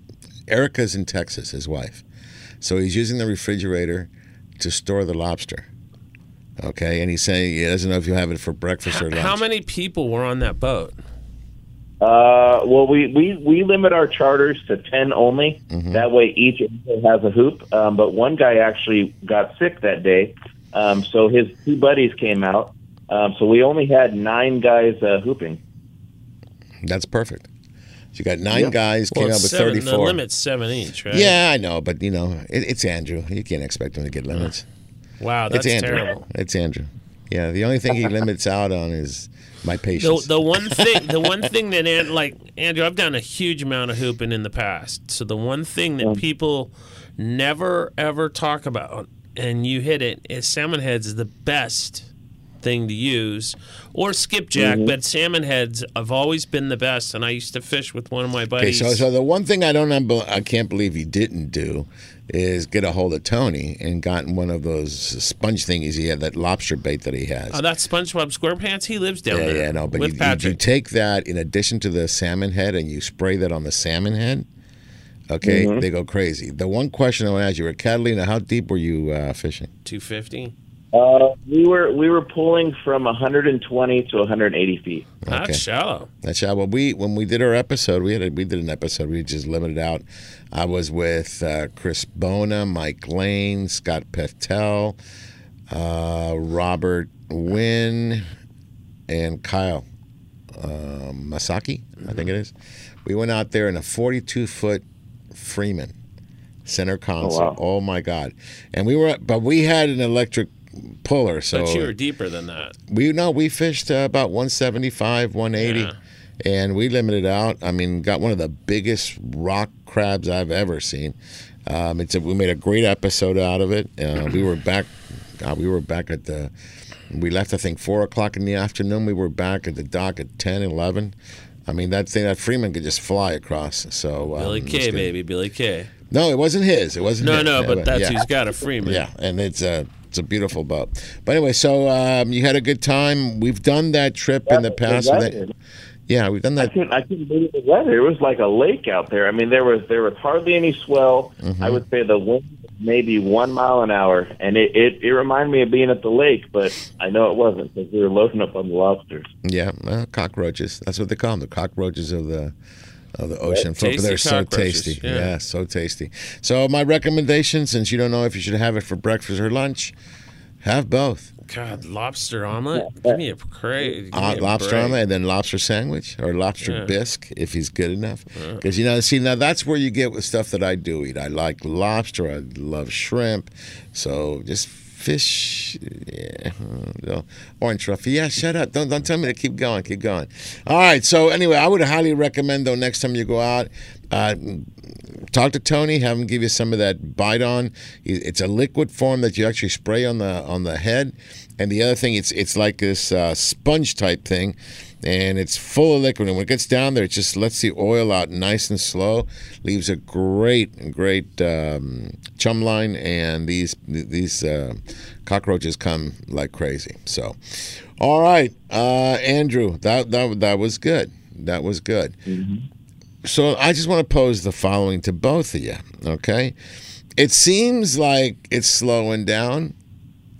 Erica's in Texas, his wife. So he's using the refrigerator to store the lobster. Okay, and he's saying he doesn't know if you have it for breakfast or lunch. How many people were on that boat? Uh, well, we, we, we limit our charters to 10 only. That way each has a hoop. Um, but one guy actually got sick that day. Um, so his two buddies came out. Um, so we only had nine guys uh, hooping. That's perfect. So you got nine Yeah. guys Well, came up it's with seven, the thirty-four. limit's seven each, right? Yeah, I know, but you know, it, it's Andrew. You can't expect him to get limits. Wow, that's it's Andrew. terrible. It's Andrew. Yeah, the only thing he limits out on is my patience. the one thing, the one thing that, An- like Andrew, I've done a huge amount of hooping in the past. So the one thing that people never ever talk about, and you hit it, is salmon heads is the best thing to use, or skipjack. Mhm. But salmon heads have always been the best, and I used to fish with one of my Okay, buddies. so so the one thing I don't I can't believe he didn't do is get a hold of Tony and gotten one of those sponge thingies he had, that lobster bait that he has. Oh, that SpongeBob SquarePants. He lives down yeah, there. yeah, no, but with you, you, you take that in addition to the salmon head and you spray that on the salmon head. Okay, Mhm. they go crazy. The one question I want to ask you, at Catalina, how deep were you uh, fishing? Two fifty. Uh, we were we were pulling from 120 to 180 feet. That's shallow. That's shallow. Well, we when we did our episode, we had a, we did an episode. We just limited out. I was with uh, Chris Bona, Mike Lane, Scott Peftel, uh, Robert Wynn, and Kyle um, Masaki. I think it is. We went out there in a 42 foot Freeman center console. wow. Oh my God! And we were, but we had an electric puller, so but you were deeper than that. we no, we fished uh, about 175, 180, Yeah. and we limited out. I mean, got one of the biggest rock crabs I've ever seen. Um, it's a, we made a great episode out of it. Uh, we were back. God, we were back at the. We left, I think, four o'clock in the afternoon. We were back at the dock at 10, 11. I mean, that thing, that Freeman could just fly across. So um, Billy K, baby, Billy K. No, it wasn't his. It wasn't. No, his. no, but that's yeah. who's got a Freeman. Yeah, and it's a it's a beautiful boat. But anyway, so um, you had a good time. We've done that trip in the past. That- yeah, we've done I that. couldn't I couldn't believe the weather. It was like a lake out there. I mean, there was there was hardly any swell. Mm-hmm. I would say the wind maybe one mile an hour, and it, it it reminded me of being at the lake, but I know it wasn't because we were loading up on the lobsters. Yeah, well, cockroaches. That's what they call them. The cockroaches of the of the ocean. Tasty They're so tasty. yeah. Yeah. so tasty. So my recommendation, since you don't know if you should have it for breakfast or lunch, have both. God, lobster omelet. Give me a crazy. Uh, lobster omelet and then lobster sandwich or lobster Yeah. bisque if he's good enough. Yeah. Because you know, see now that's where you get with stuff that I do eat. I like lobster. I love shrimp. So just fish. Yeah, uh, orange truffle. Yeah, shut up. Don't don't tell me to keep going. Keep going. All right. So anyway, I would highly recommend though next time you go out. Uh, talk to Tony. Have him give you some of that bite on. It's a liquid form that you actually spray on the on the head, and the other thing, it's it's like this uh, sponge type thing, and it's full of liquid. And when it gets down there, it just lets the oil out nice and slow. Leaves a great great um, chum line, and these these uh, cockroaches come like crazy. So, all right, uh, Andrew, that that that was good. That was good. So I just want to pose the following to both of you. Okay, it seems like it's slowing down.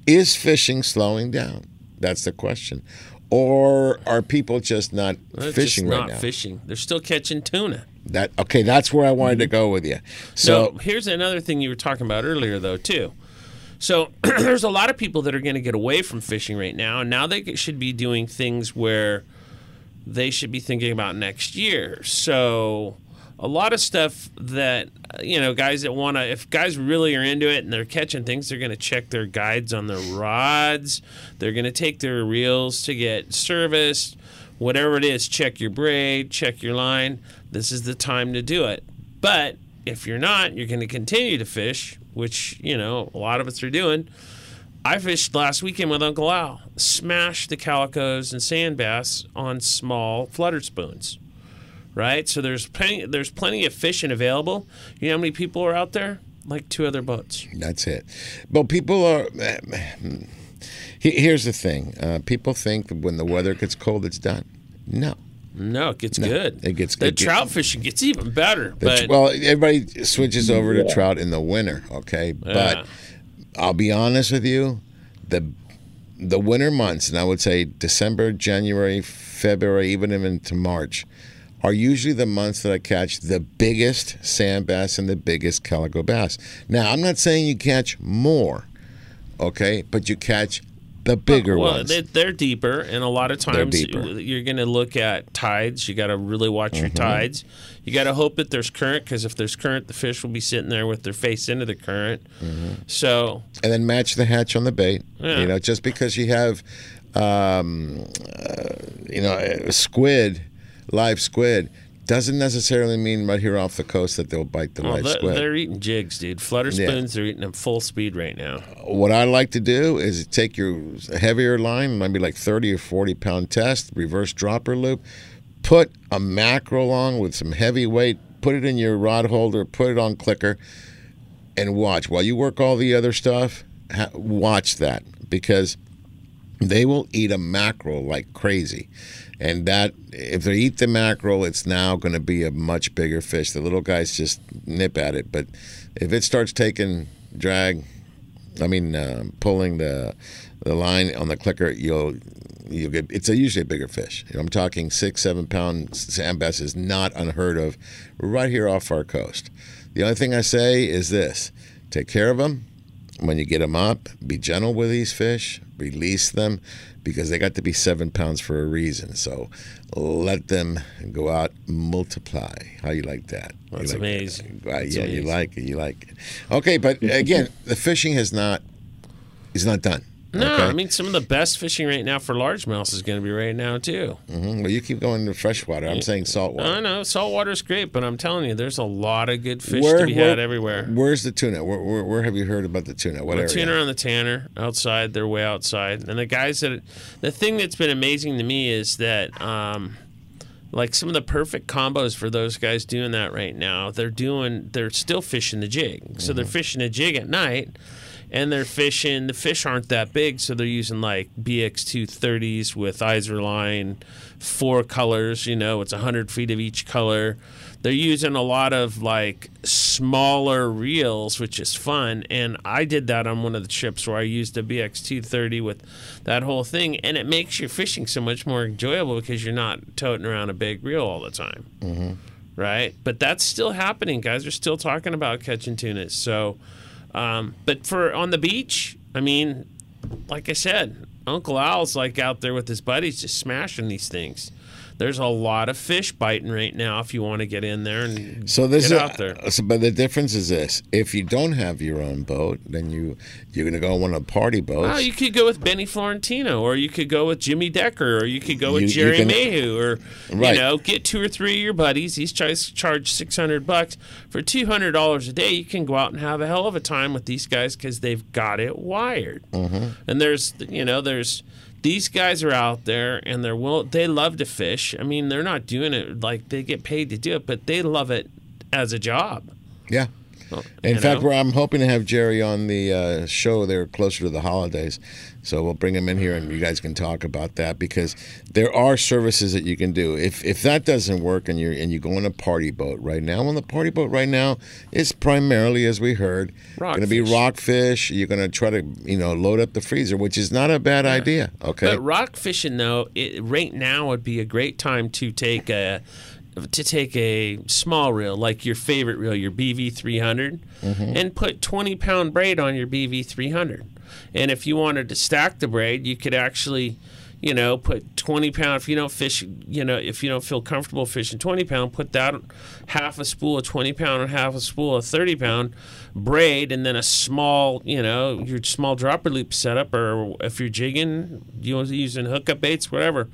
Is fishing slowing down? That's the question. Or are people just not They're fishing just right not now? fishing. They're still catching tuna. That okay? That's where I wanted to go with you. So So here's another thing you were talking about earlier, though, too. So there's a lot of people that are going to get away from fishing right now, and now they should be doing things where they should be thinking about next year. So a lot of stuff that you know, guys that want to, if guys really are into it and they're catching things, they're going to check their guides on their rods. They're going to take their reels to get serviced. Whatever it is, check your braid, check your line. This is the time to do it. But if you're not, you're going to continue to fish, which, you know, a lot of us are doing. I fished last weekend with Uncle Al, smashed the calicos and sand bass on small flutter spoons. Right? So there's plenty there's plenty of fishing available. You know how many people are out there? Like two other boats. That's it. But people are. Here's the thing: uh, people think that when the weather gets cold, it's done. No, No, it gets No, good. it gets good. the good. trout fishing gets even better. The tr- But well, everybody switches over to trout in the winter, okay? Yeah. But I'll be honest with you, the the winter months, and I would say December, January, February, even into March, are usually the months that I catch the biggest sand bass and the biggest calico bass. Now, I'm not saying you catch more, okay, but you catch the bigger well, ones. They, they're deeper, and a lot of times you're going to look at tides. You got to really watch your Mhm. tides. You got to hope that there's current, because if there's current, the fish will be sitting there with their face into the current. So and then match the hatch on the bait. Yeah. You know, just because you have, um, uh, you know, a squid, live squid, doesn't necessarily mean right here off the coast that they'll bite the oh, live they're, squid. they're eating jigs, dude. Flutter Yeah. spoons, they're eating them full speed right now. What I like to do is take your heavier line, maybe like 30 or 40 pound test, reverse dropper loop, put a mackerel on with some heavy weight, put it in your rod holder, put it on clicker, and watch. While you work all the other stuff, ha- watch that because they will eat a mackerel like crazy. And that, if they eat the mackerel, it's now going to be a much bigger fish. The little guys just nip at it. But if it starts taking drag, I mean, um, pulling the the line on the clicker, you'll you'll get. It's a, usually a bigger fish. I'm talking six, seven pound sand bass is not unheard of, right here off our coast. The only thing I say is this: take care of them when you get them up. Be gentle with these fish. Release them because they got to be seven pounds for a reason. So let them go out, multiply. How you like that? That's like amazing. that? Uh, That's yeah, you like it. You like it. Okay, but again, the fishing has not is not done. No, okay? I mean some of the best fishing right now for largemouth is going to be right now too. hmm Well, you keep going to freshwater. I'm saying saltwater. I know saltwater's great, but I'm telling you, there's a lot of good fish Where- to be where- had everywhere. Where's the tuna? Where, where, where have you heard about the tuna? What The area? tuna on the Tanner outside, they're way outside. And the guys that, the thing that's been amazing to me is that, um, like some of the perfect combos for those guys doing that right now, they're doing, they're still fishing the jig. So they're fishing a jig at night and they're fishing, the fish aren't that big. So they're using like BX230s with Izorline, four colors, you know, it's 100 feet of each color. They're using a lot of like smaller reels, which is fun. And I did that on one of the trips where I used a BX230 with that whole thing. And it makes your fishing so much more enjoyable because you're not toting around a big reel all the time. Mm-hmm. Right. But that's still happening. Guys are still talking about catching tunas. So, um, but for on the beach, I mean, like I said, Uncle Al's like out there with his buddies just smashing these things. There's a lot of fish biting right now. If you want to get in there and So this get is out there. So, but the difference is this: if you don't have your own boat, then you you're going to go on one of the party boats. Well, you could go with Benny Florentino, or you could go with Jimmy Decker, or you could go with You- you Jerry can- Mayhew, or Right. you know, get two or three of your buddies. These guys charge six hundred bucks for two hundred dollars a day. You can go out and have a hell of a time with these guys because they've got it wired. Mhm. And there's, you know, there's these guys are out there and they're will they love to fish. I mean, they're not doing it like they get paid to do it, but they love it as a job. Yeah. In you fact, know? I'm hoping to have Jerry on the uh, show there closer to the holidays. So we'll bring him in here and you guys can talk about that because there are services that you can do. If if that doesn't work and you're and you go on a party boat right now, on the party boat right now is primarily, as we heard, going to be rockfish. You're going to try to you know load up the freezer, which is not a bad idea. Okay. But rock fishing though, it, right now would be a great time to take a to take a small reel like your favorite reel, your BV 300, Mhm. and put 20 pound braid on your BV 300. And if you wanted to stack the braid, you could actually, you know, put 20 pound. If you don't fish, you know, if you don't feel comfortable fishing 20 pound, put that half a spool of 20 pound and half a spool of 30 pound braid, and then a small, you know, your small dropper loop setup, or if you're jigging, you know, using hookup baits, whatever.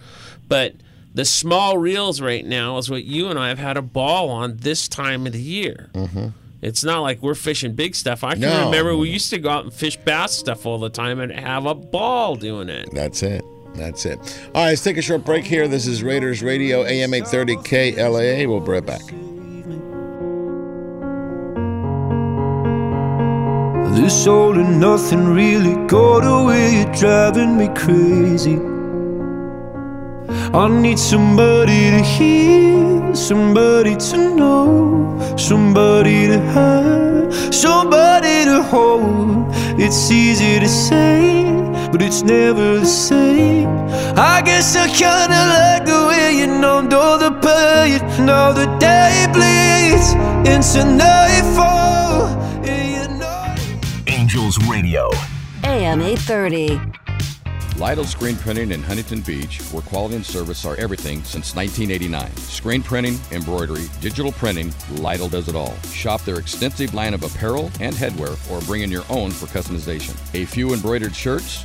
But the small reels right now is what you and I have had a ball on this time of the year. Mm-hmm. It's not like we're fishing big stuff. I can No. remember we used to go out and fish bass stuff all the time and have a ball doing it. That's it. That's it. All right, let's take a short break here. This is Raiders Radio, AM 830 KLAA. We'll be right back. This all and nothing really got away, you're driving me crazy. I need somebody to hear, somebody to know, somebody to have, somebody to hold. It's easy to say, but it's never the same. I guess I kinda like the way you numbed all the pain. Now the day bleeds into nightfall. Angels Radio. AM 830. Lytle Screen Printing in Huntington Beach, where quality and service are everything since 1989. Screen printing, embroidery, digital printing, Lytle does it all. Shop their extensive line of apparel and headwear or bring in your own for customization. A few embroidered shirts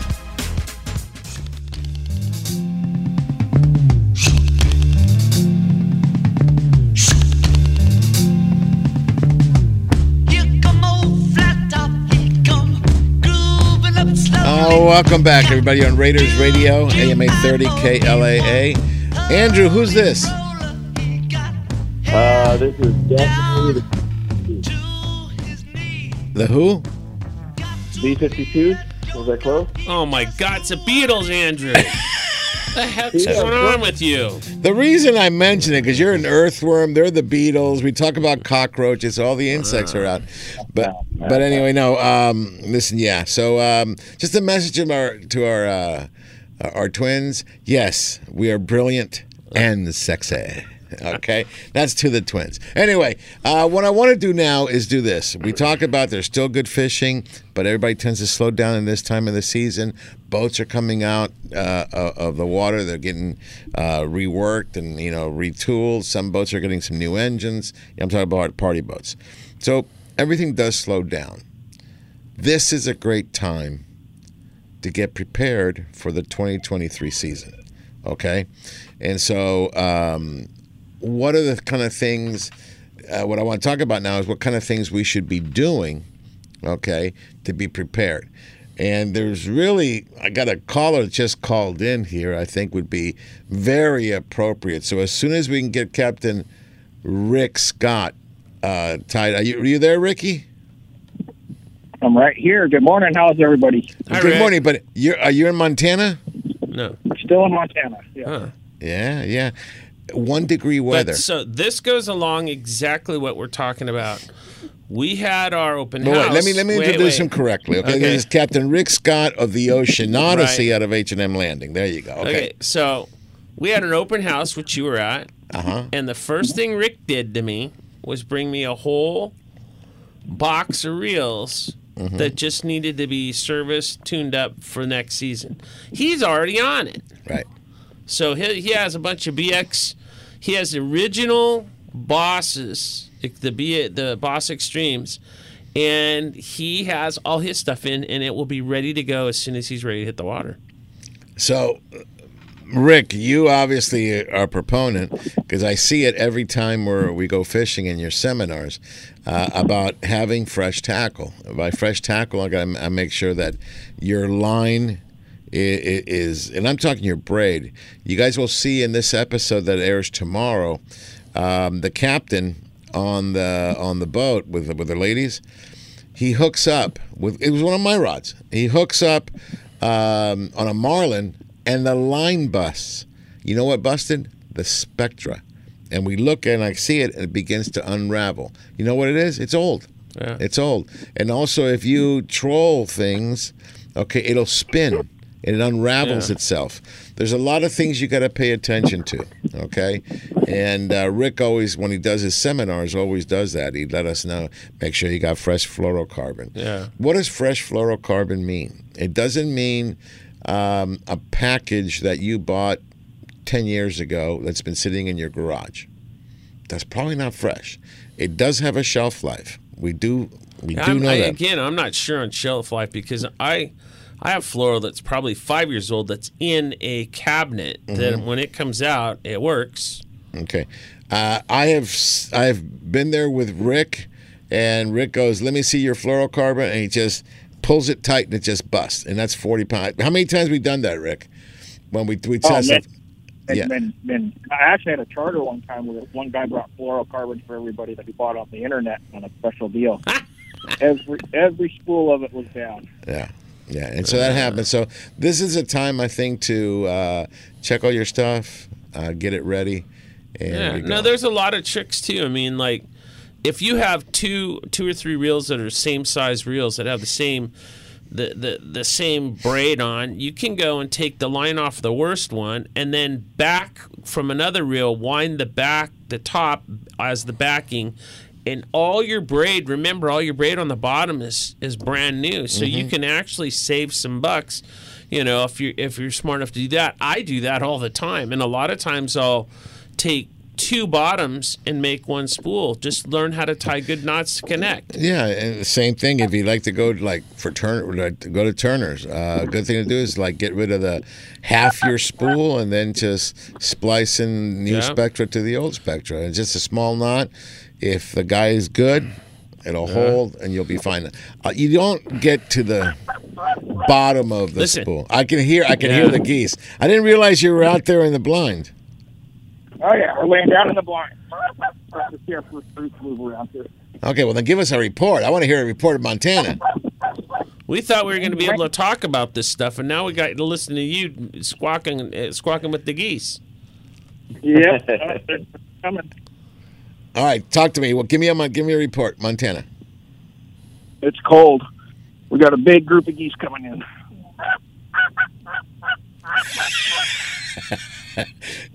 Welcome back, everybody, on Raiders Radio, AM 830 KLAA. Andrew, who's this? Uh, this is definitely The who? B fifty two. Was that close? Oh my God, it's the Beatles, Andrew. the heck's Yeah. going on with you? The reason I mention it because you're an earthworm. They're the Beatles. We talk about cockroaches. All the insects are out. But but anyway, no. Um, listen, yeah. So um, just a message to our to our uh, our twins. Yes, we are brilliant and sexy. Okay, that's to the twins. Anyway, uh, what I want to do now is do this. We talk about there's still good fishing, but everybody tends to slow down in this time of the season. Boats are coming out uh, of the water; they're getting uh, reworked and you know retooled. Some boats are getting some new engines. I'm talking about party boats. So everything does slow down. This is a great time to get prepared for the 2023 season. Okay, and so um, what are the kind of things? Uh, what I want to talk about now is what kind of things we should be doing. Okay, to be prepared. And there's really, I got a caller that just called in here. I think would be very appropriate. So as soon as we can get Captain Rick Scott uh, tied, are you, are you there, Ricky? I'm right here. Good morning. How's everybody? Good morning. But you're are you in Montana? No. Still in Montana. Yeah. Yeah, yeah. One degree weather. But so this goes along exactly what we're talking about. We had our open But house. wait, let me let me Wait, introduce wait. him correctly. Okay, Okay. this is Captain Rick Scott of the Ocean Odyssey Right. out of H and M Landing. There you go. Okay. Okay. so we had an open house, which you were at. Uh huh. And the first thing Rick did to me was bring me a whole box of reels Mhm. that just needed to be serviced, tuned up for next season. He's already on it. Right. So he, he has a bunch of BX. He has original bosses, the B, the Boss Extremes, and he has all his stuff in, and it will be ready to go as soon as he's ready to hit the water. So, Rick, you obviously are a proponent because I see it every time where we go fishing in your seminars uh, about having fresh tackle. By fresh tackle, I got to make sure that your line i- i- is, and I'm talking your braid. You guys will see in this episode that airs tomorrow, um, the captain on the on the boat with the, with the ladies he hooks up with it was one of my rods. He hooks up um, on a marlin, and the line busts. You know what busted? The spectra. And we look and I see it, and it begins to unravel. You know what it is? It's old. Yeah. It's old. And also, if you troll things, okay, it'll spin and it unravels Yeah. itself. There's a lot of things you got to pay attention to, okay? And uh, Rick always, when he does his seminars, always does that. He let us know, make sure you got fresh fluorocarbon. Yeah. What does fresh fluorocarbon mean? It doesn't mean um, a package that you bought 10 years ago that's been sitting in your garage. That's probably not fresh. It does have a shelf life. We do we do I'm- know I- that. Again, I'm not sure on shelf life because I I have fluoro that's probably five years old that's in a cabinet that Mhm. when it comes out, it works. Okay. Uh, I have I have been there with Rick, and Rick goes, "Let me see your fluorocarbon," and he just pulls it tight, and it just busts, and that's forty pounds. How many times we done that, Rick? When we we Oh, test man. it. And Yeah. then, then I actually had a charter one time where one guy brought fluorocarbon for everybody that he bought off the internet on a special deal. every every spool of it was down. Yeah. Yeah, and so that happens. So this is a time I think to uh, check all your stuff, uh, get it ready. And Yeah. we go. No, there's a lot of tricks too. I mean, like if you have two two or three reels that are same size reels that have the same the, the the same braid on, you can go and take the line off the worst one and then back from another reel, wind the back the top as the backing. And all your braid, remember, all your braid on the bottom is is brand new, so you Mhm. can actually save some bucks. You know, if you if you're smart enough to do that, I do that all the time, and a lot of times I'll take two bottoms and make one spool. Just learn how to tie good knots to connect. Yeah, and the same thing. If you like to go like for like, to go to Turner's. Uh, good thing to do is like get rid of the half your spool and then just splice in new Yeah. spectra to the old spectra. It's just a small knot. If the guy is good, it'll Yeah. hold and you'll be fine. Uh, you don't get to the bottom of the Listen. spool. I can hear. I can hear the geese. I didn't realize you were out there in the blind. Oh yeah, we're laying down in the blind. Let's see our first fruit move around here. Okay, well then give us a report. I want to hear a report of Montana. We thought we were going to be able to talk about this stuff, and now we got to listen to you squawking, uh, squawking with the geese. Yep, uh, they're coming. All right, talk to me. Well, give me a give me a report, Montana. It's cold. We got a big group of geese coming in.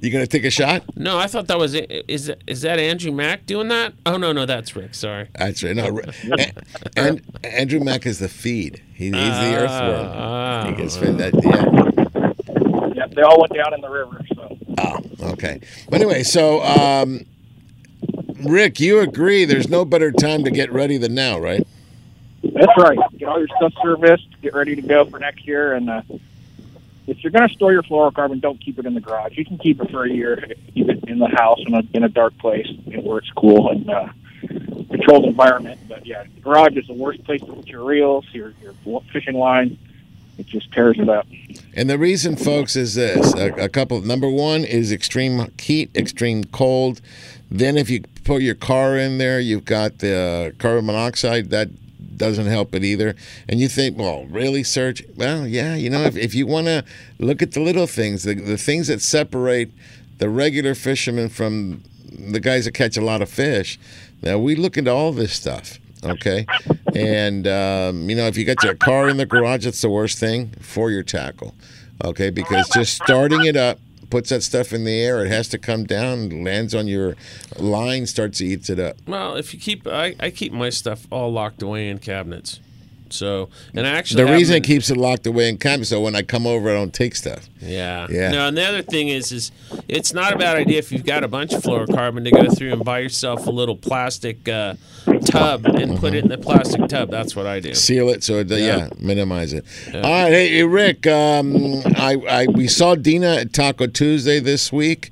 you gonna take a shot? No, I thought that was is is that Andrew Mack doing that? Oh no, no, that's Rick. Sorry. That's right. No, and, and Andrew Mack is the feed. He, he's the earthworm. Ah, he gets fed that. Yeah. Yeah, they all went down in the river. So Oh, okay. But anyway, so um, Rick, you agree? There's no better time to get ready than now, right? that's right. Get all your stuff serviced. Get ready to go for next year. And uh, if you're going to store your fluorocarbon, don't keep it in the garage. You can keep it for a year. Keep it in the house in a in a dark place you know, where it's cool and uh, controlled environment. But yeah, the garage is the worst place to put your reels, your your fishing line. It just tears it up. And the reason, folks, is this: a, a couple. Number one is extreme heat, extreme cold. Then, if you put your car in there, you've got the carbon monoxide. That doesn't help it either. And you think, well, really, Serge? Well, yeah. You know, if, if you want to look at the little things, the, the things that separate the regular fishermen from the guys that catch a lot of fish. Now we look into all this stuff. Okay, and um, you know if you got your car in the garage, that's the worst thing for your tackle. Okay, because just starting it up puts that stuff in the air. It has to come down, lands on your line, starts to eats it up. Well, if you keep, I, I keep my stuff all locked away in cabinets. So, and I actually The reason them it keeps it locked away in cabinet, so when I come over, I don't take stuff. Yeah. Yeah. No, and the other thing is, is it's not a bad idea if you've got a bunch of fluorocarbon to go through and buy yourself a little plastic uh, tub and put it in the plastic tub. That's what I do. Seal it so it, yeah. Yeah. minimize it. All right, hey, hey, Rick. Um, I, I we saw Dina at Taco Tuesday this week.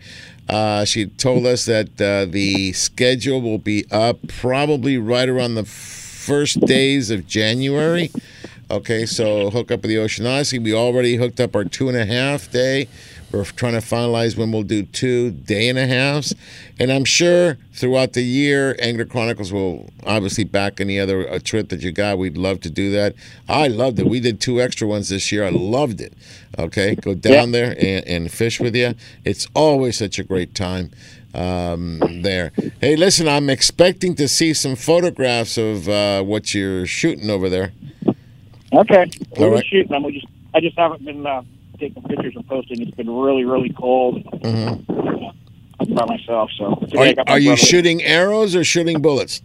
Uh, she told us that uh, the schedule will be up probably right around the first days of January. Okay, so hook up with the Ocean Odyssey. We already hooked up our two and a half day. We're trying to finalize when we'll do two day and a halves. And I'm sure throughout the year, Angler Chronicles will obviously back any other uh, trip that you got. We'd love to do that. I loved it. We did two extra ones this year. I loved it. Okay, go down there and, and fish with you. It's always such a great time um, there. Hey, listen, I'm expecting to see some photographs of uh, what you're shooting over there. Okay, All we'll right. shooting. We just I just haven't been uh, taking pictures and posting. It's been really really cold. Mhm. I'm by myself, so Are, are you shooting arrows or shooting bullets?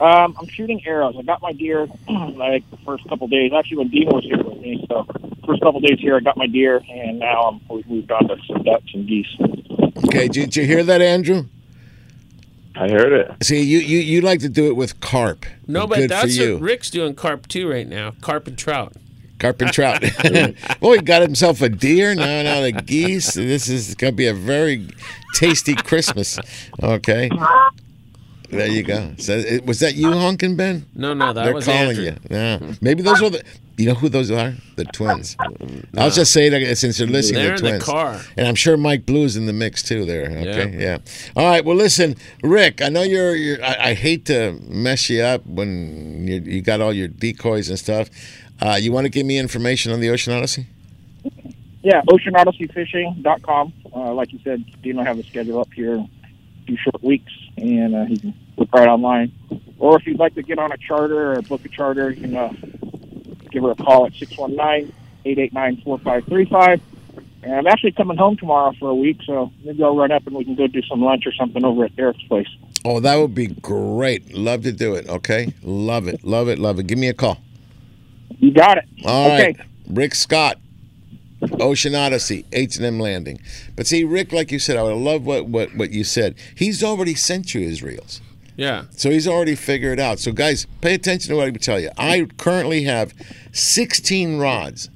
Um, I'm shooting arrows. I got my deer like the first couple days. Actually, when Dean was here with me, so first couple days here, I got my deer, and now I'm, we've moved on to some ducks and geese. Okay, did, did you hear that, Andrew? I heard it. See, you, you, you like to do it with carp. No, but Good that's for you. what Rick's doing carp too right now. Carp and trout. Carp and trout. well, he got himself a deer. Now, now the geese. This is going to be a very tasty Christmas. Okay. There you go. So, it- was that you honking, Ben? No, no, that They're was calling Andrew. you. Yeah. Maybe those are the. You know who those are? The twins. I'll just say that since they're listening. They're the in the twins. car. And I'm sure Mike Blue's in the mix too. There. Okay. Yeah. All right. Well, listen, Rick. I know you're. you're I, I hate to mess you up when you, you got all your decoys and stuff. Uh, you want to give me information on the Ocean Odyssey? Yeah, oceanodysseyfishing.com. Uh, like you said, Dina will have a schedule up here, a few short weeks, and uh, he can look right online. Or if you'd like to get on a charter or book a charter, you can uh, give her a call at 619-889-4535. And I'm actually coming home tomorrow for a week, so maybe I'll run up and we can go do some lunch or something over at Eric's place. Oh, that would be great. Love to do it. Okay. Love it. Love it. Love it. Give me a call. You got it. All right, Okay. Rick Scott, Ocean Odyssey, H and M Landing. But see, Rick, like you said, I would love what, what what you said. He's already sent you his reels. Yeah. So he's already figured it out. So guys, pay attention to what I tell you. I currently have 16 rods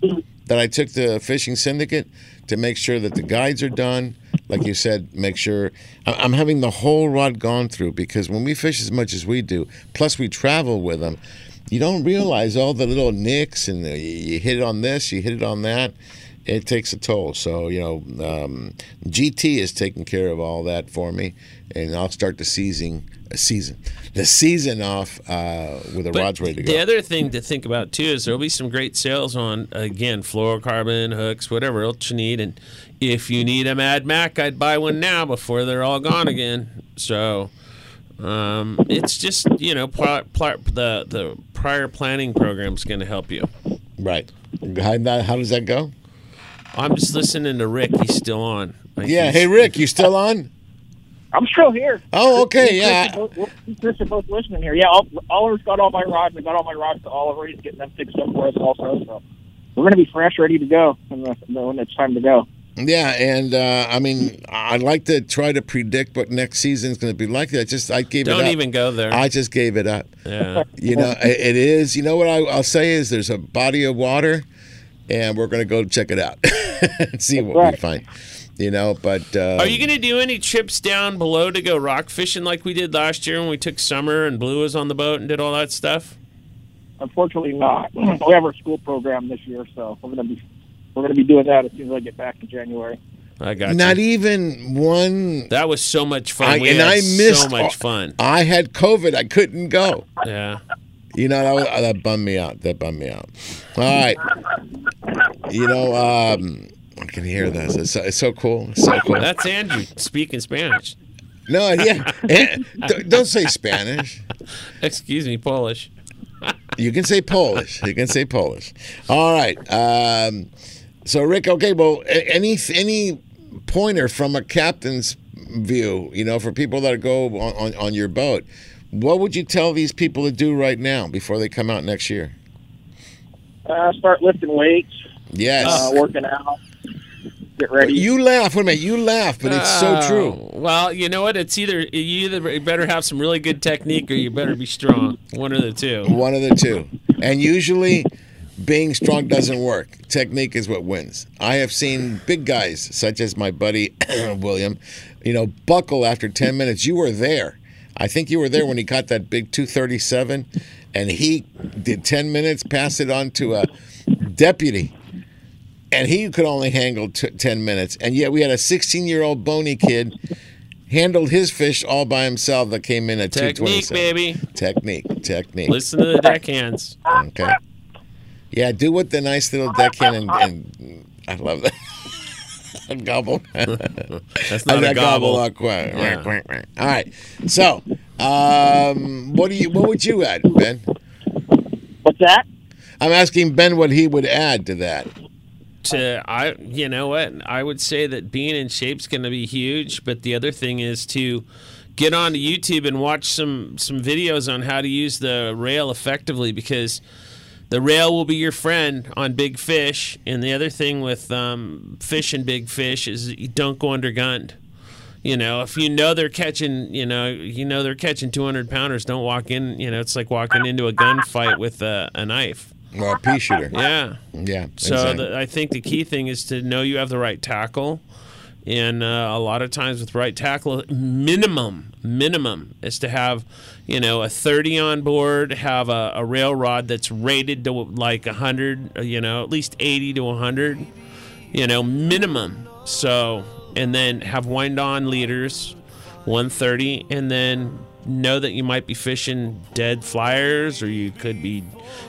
that I took to Fishing Syndicate to make sure that the guides are done. Like you said, make sure I'm having the whole rod gone through because when we fish as much as we do, plus we travel with them, you don't realize all the little nicks and the, you hit it on this, you hit it on that. It takes a toll. So you know, um, GT is taking care of all that for me, and I'll start the season, uh, season, the season off uh, with But rods ready to go. The other thing to think about too is there'll be some great sales on again fluorocarbon hooks, whatever else you need. And if you need a Mad Mac, I'd buy one now before they're all gone again. So um, it's just you know pl- pl- the the prior planning program is going to help you. Right. How, how does that go? I'm just listening to Rick. He's still on. Yeah. Hey, Rick, you still on? I'm still here. Oh, okay, Me yeah. Chris are both- Chris are both listening here. Yeah, Oliver's got all my rods. I got all my rods to Oliver. He's getting them fixed up for us also. So we're going to be fresh, ready to go when, it's time to go. Yeah, and uh, I mean, I'd like to try to predict what next season's going to be like. I just I gave it Don't up. even go there. I just gave it up. Yeah. You know, it, it is. You know what I, I'll say is there's a body of water, and we're going to go check it out and see what we find. You know, but uh, Are you going to do any trips down below to go rock fishing like we did last year when we took summer and Blue was on the boat and did all that stuff? Unfortunately, not. we have our school program this year, so we're going to be we're going to be doing that as soon as I get back in January. I got not you. even one. That was so much fun. I, we and had I missed so much fun. I had COVID. I couldn't go. Yeah. You know that was, that bummed me out. That bummed me out. All right. You know, um, I can hear this. It's so, it's so cool. It's so cool. That's Andrew speaking Spanish. No, yeah. Eh, don't- Don't say Spanish. Excuse me, Polish. You can say Polish. You can say Polish. All right. Um, so, Rick, okay, well, any any pointer from a captain's view, you know, for people that go on, on, on your boat, what would you tell these people to do right now before they come out next year? Uh, start lifting weights. Yes. Uh, working out. Get ready. You laugh. Wait a minute. You laugh, but it's so Oh, true. Well, you know what? It's either you either better have some really good technique or you better be strong. One of the two. One of the two. And usually, being strong doesn't work. Technique is what wins. I have seen big guys, such as my buddy William, you know, buckle after 10 minutes. You were there. I think you were there when he caught that big 237, and he did 10 minutes, passed it on to a deputy. And he could only handle t- 10 minutes. And yet we had a 16 year old bony kid handled his fish all by himself that came in at Technique, 227. baby. Technique, technique. Listen to the deckhands. Okay. Yeah, do what the nice little deckhand and, and I love that. gobble. That's not I a got gobble. up quick. Yeah. Quack, quack, quack. All right. So, um, what do you? What would you add, Ben? What's that? I'm asking Ben what he would add to that. to I you know what I would say that being in shape's going to be huge, but the other thing is to get onto YouTube and watch some some videos on how to use the rail effectively because the rail will be your friend on big fish. And the other thing with um, fishing big fish is you don't go undergunned. You know, if you know they're catching, you know, you know they're catching 200 pounders, don't walk in. You know, it's like walking into a gunfight with a, a knife. Or a pea shooter. Yeah. Yeah. So exactly. the, I think the key thing is to know you have the right tackle, and uh, a lot of times with right tackle, minimum minimum is to have, you know, a 30 on board, have a, a rail rod that's rated to like 100, uh, you know, at least 80 to 100, you know, minimum. So and then have wind on leaders, 130, and then know that you might be fishing dead flyers or you could be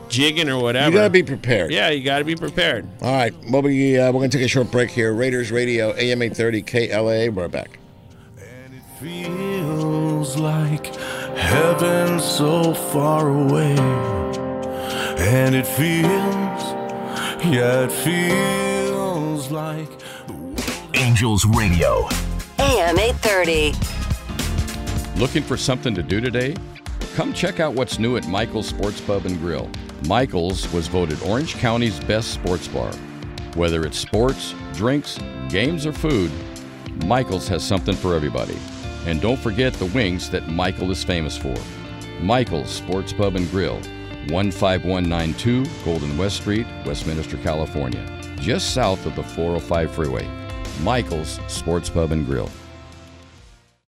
jigging or whatever. You gotta be prepared. Yeah, you got to be prepared. All right. Well, we uh, we're gonna take a short break here. Raiders Radio, AM 830, KLA. We're back. Feels like heaven so far away. And it feels, yeah, it feels like Angels Radio. AM 830. Looking for something to do today? Come check out what's new at Michael's Sports Pub and Grill. Michael's was voted Orange County's best sports bar. Whether it's sports, drinks, games, or food, Michael's has something for everybody. And don't forget the wings that Michael is famous for. Michael's Sports Pub and Grill, 15192 Golden West Street, Westminster, California, just south of the 405 freeway. Michael's Sports Pub and Grill.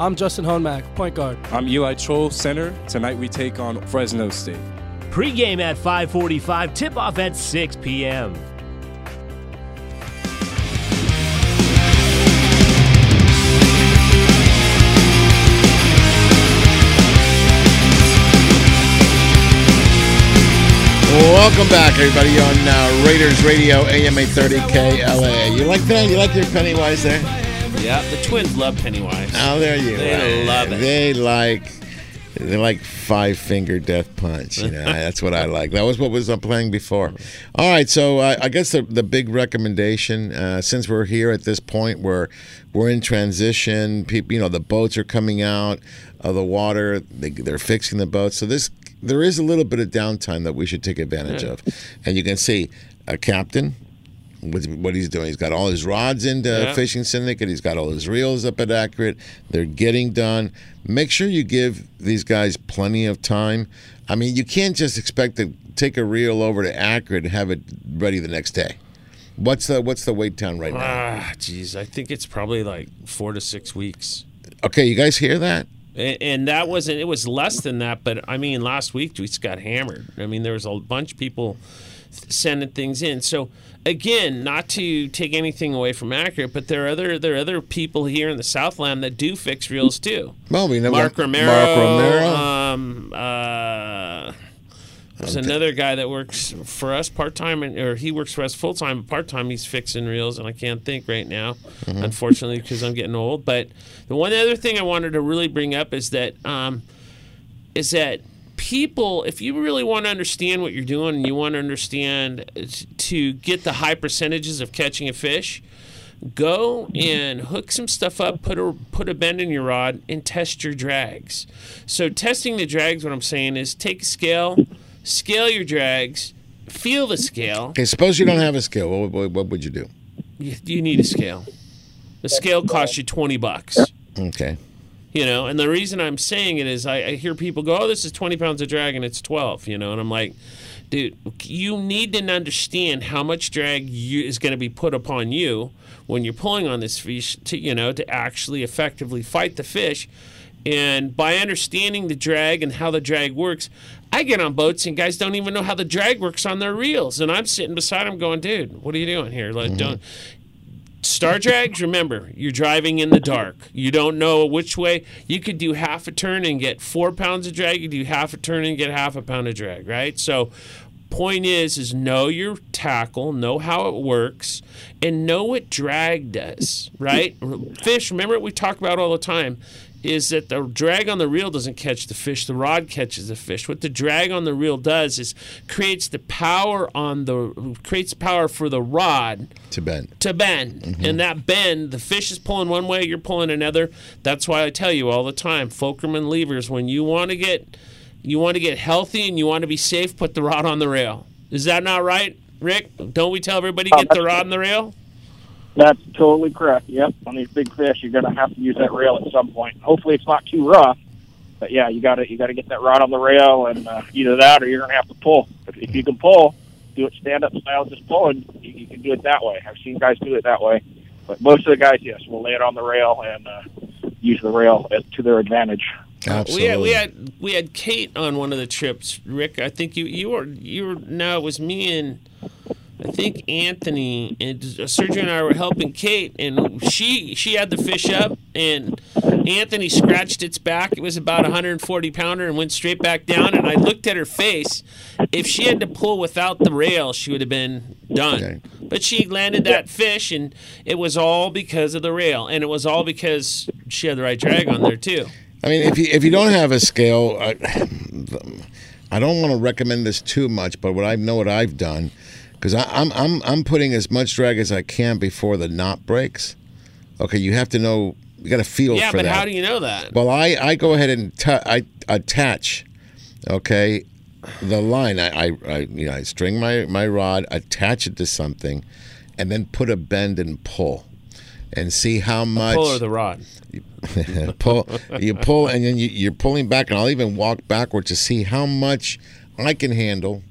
I'm Justin Honmack, point guard. I'm Eli Troll, center. Tonight we take on Fresno State. Pre-game at 5:45, tip-off at 6 p.m. Welcome back, everybody, on uh, Raiders Radio AM 830 KLA. You like that? You like your Pennywise there? Yeah, the twins love Pennywise. Oh, there you They are. love it. They like they like five finger death punch. You know, that's what I like. That was what was uh, playing before. All right, so uh, I guess the the big recommendation, uh, since we're here at this point where we're in transition, people, you know, the boats are coming out of the water. They, they're fixing the boats, so this there is a little bit of downtime that we should take advantage of, and you can see a captain. With what he's doing, he's got all his rods into Yeah. fishing syndicate. He's got all his reels up at accurate. They're getting done. Make sure you give these guys plenty of time. I mean, you can't just expect to take a reel over to accurate and have it ready the next day. What's the what's the wait time right now? Ah, geez, I think it's probably like four to six weeks. Okay, you guys hear that? And that wasn't, it was less than that, but I mean, last week we just got hammered. I mean, there was a bunch of people sending things in. So, again, not to take anything away from Accurate, but there are other there are other people here in the Southland that do fix reels too. Well, we know Mark Romero. Mark Romero. Um, uh, there's another guy that works for us part time, or he works for us full time. Part time, he's fixing reels, and I can't think right now, Mhm. unfortunately, because I'm getting old. But the one other thing I wanted to really bring up is that um, is that people, if you really want to understand what you're doing, and you want to understand uh, to get the high percentages of catching a fish, go and hook some stuff up, put a put a bend in your rod, and test your drags. So testing the drags, what I'm saying is take a scale, scale your drags, feel the scale. Okay, suppose you don't have a scale. What, what, what would you do? You, you need a scale. The scale costs you twenty bucks. Okay. You know, and the reason I'm saying it is I, I hear people go, "Oh, this is 20 pounds of drag and it's 12." You know, and I'm like, dude, you need to understand how much drag you, is going to be put upon you when you're pulling on this fish to you know to actually effectively fight the fish. And by understanding the drag and how the drag works, I get on boats and guys don't even know how the drag works on their reels, and I'm sitting beside them going, "Dude, what are you doing here? Like, mm-hmm. don't." Star drags, remember, you're driving in the dark. You don't know which way. You could do half a turn and get four pounds of drag. You do half a turn and get half a pound of drag, right? So, point is, is know your tackle, know how it works, and know what drag does, right? Fish, remember what we talk about all the time is that the drag on the reel doesn't catch the fish, the rod catches the fish. What the drag on the reel does is creates the power on the creates power for the rod To bend. to bend. Mm-hmm. And that bend, the fish is pulling one way, you're pulling another. That's why I tell you all the time, fulcrum and levers, when you want to get you want to get healthy and you want to be safe, put the rod on the rail. Is that not right, Rick? Don't we tell everybody oh, get the rod on the rail? That's totally correct. Yep. On these big fish, you're gonna have to use that rail at some point. Hopefully, it's not too rough. But yeah, you gotta you gotta get that rod on the rail, and uh, either that or you're gonna have to pull. If, if you can pull, do it stand up style, just pull, and you, you can do it that way. I've seen guys do it that way. But most of the guys, yes, will lay it on the rail and uh, use the rail as, to their advantage. We had we had we had Kate on one of the trips. Rick, I think you you were you were no, it was me and I think Anthony and Sergio and I were helping Kate, and she she had the fish up, and Anthony scratched its back. It was about a 140 pounder and went straight back down. And I looked at her face. If she had to pull without the rail, she would have been done. But she landed that fish, and it was all because of the rail, and it was all because she had the right drag on there too. I mean, if you if you don't have a scale, I, I don't want to recommend this too much, but what I know what I've done, because I'm I'm I'm putting as much drag as I can before the knot breaks. Okay, you have to know. You got to feel Yeah, for but how do you know that? Well, I, I go ahead and t- I attach, okay, the line. I, I, I you know I string my my rod, attach it to something, and then put a bend and pull, and see how much. Pull or the rod. pull you pull and then you, you're pulling back and i'll even walk backward to see how much i can handle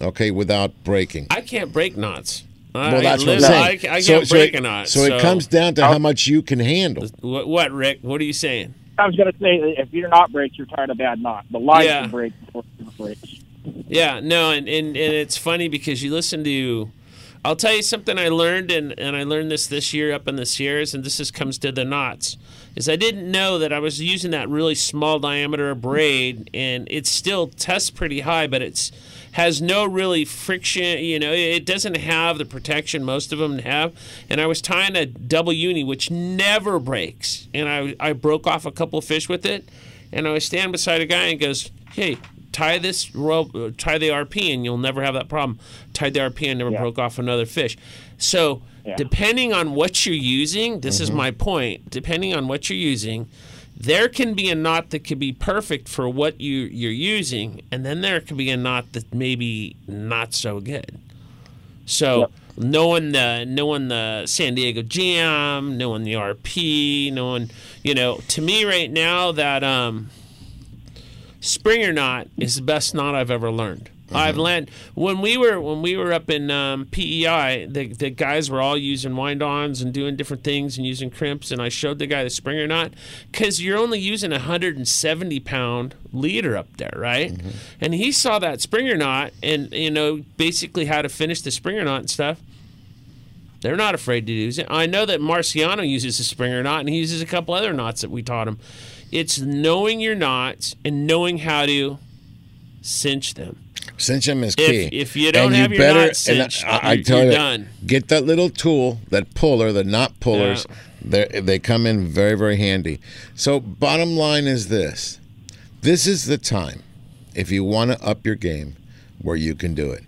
okay without breaking I can't break knots. I, well that's what i'm saying I, I so, can't so break it, a knot. so, it comes down to how much you can handle What, what, Rick? What are you saying? I was gonna say if you're not breaks, you're tired of bad knot. The line Yeah. can break before it breaks. Yeah, no, and, and, and it's funny because you listen to. I'll tell you something I learned, and, and I learned this this year up in the Sierras, and this is, comes to the knots. Is I didn't know that I was using that really small diameter braid, and it still tests pretty high, but it's has no really friction. You know, it doesn't have the protection most of them have. And I was tying a double uni, which never breaks, and I I broke off a couple of fish with it, and I was standing beside a guy and goes, "Hey." Tie this rope, uh, tie the RP, and you'll never have that problem. Tied the RP and never broke off another fish. So, Yeah. depending on what you're using, this is Mhm. my point. Depending on what you're using, there can be a knot that could be perfect for what you you're using, and then there could be a knot that maybe not so good. So knowing the knowing the San Diego Jam, knowing the RP, knowing you know, to me right now that um Springer knot is the best knot I've ever learned. I've learned when we were when we were up in um, PEI, the, the guys were all using wind-ons and doing different things and using crimps, and I showed the guy the Springer knot because you're only using a 170 pound leader up there, right? And he saw that Springer knot and you know basically how to finish the Springer knot and stuff. They're not afraid to use it. I know that Marciano uses a Springer knot, and he uses a couple other knots that we taught him. It's knowing your knots and knowing how to cinch them. Cinch them is If- key. if you don't And have your better, knots and cinched, I, I you're- tell you, done. get that little tool, that puller, the knot pullers. They they come in very very handy. So bottom line is this: this is the time if you want to up your game, where you can do it.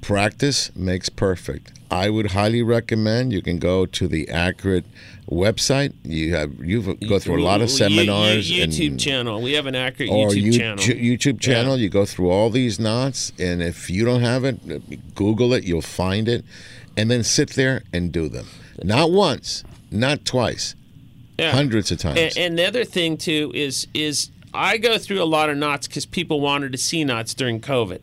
Practice makes perfect. I would highly recommend you can go to the Accurate website. You have you go through a lot of seminars you- YouTube and channel. We have an accurate oh, YouTube you- channel. YouTube channel. You go through all these knots, and if you don't have it, Google it. You'll find it, and then sit there and do them. Not once, not twice, Yeah. hundreds of times. And, and the other thing too is is I go through a lot of knots because people wanted to see knots during COVID.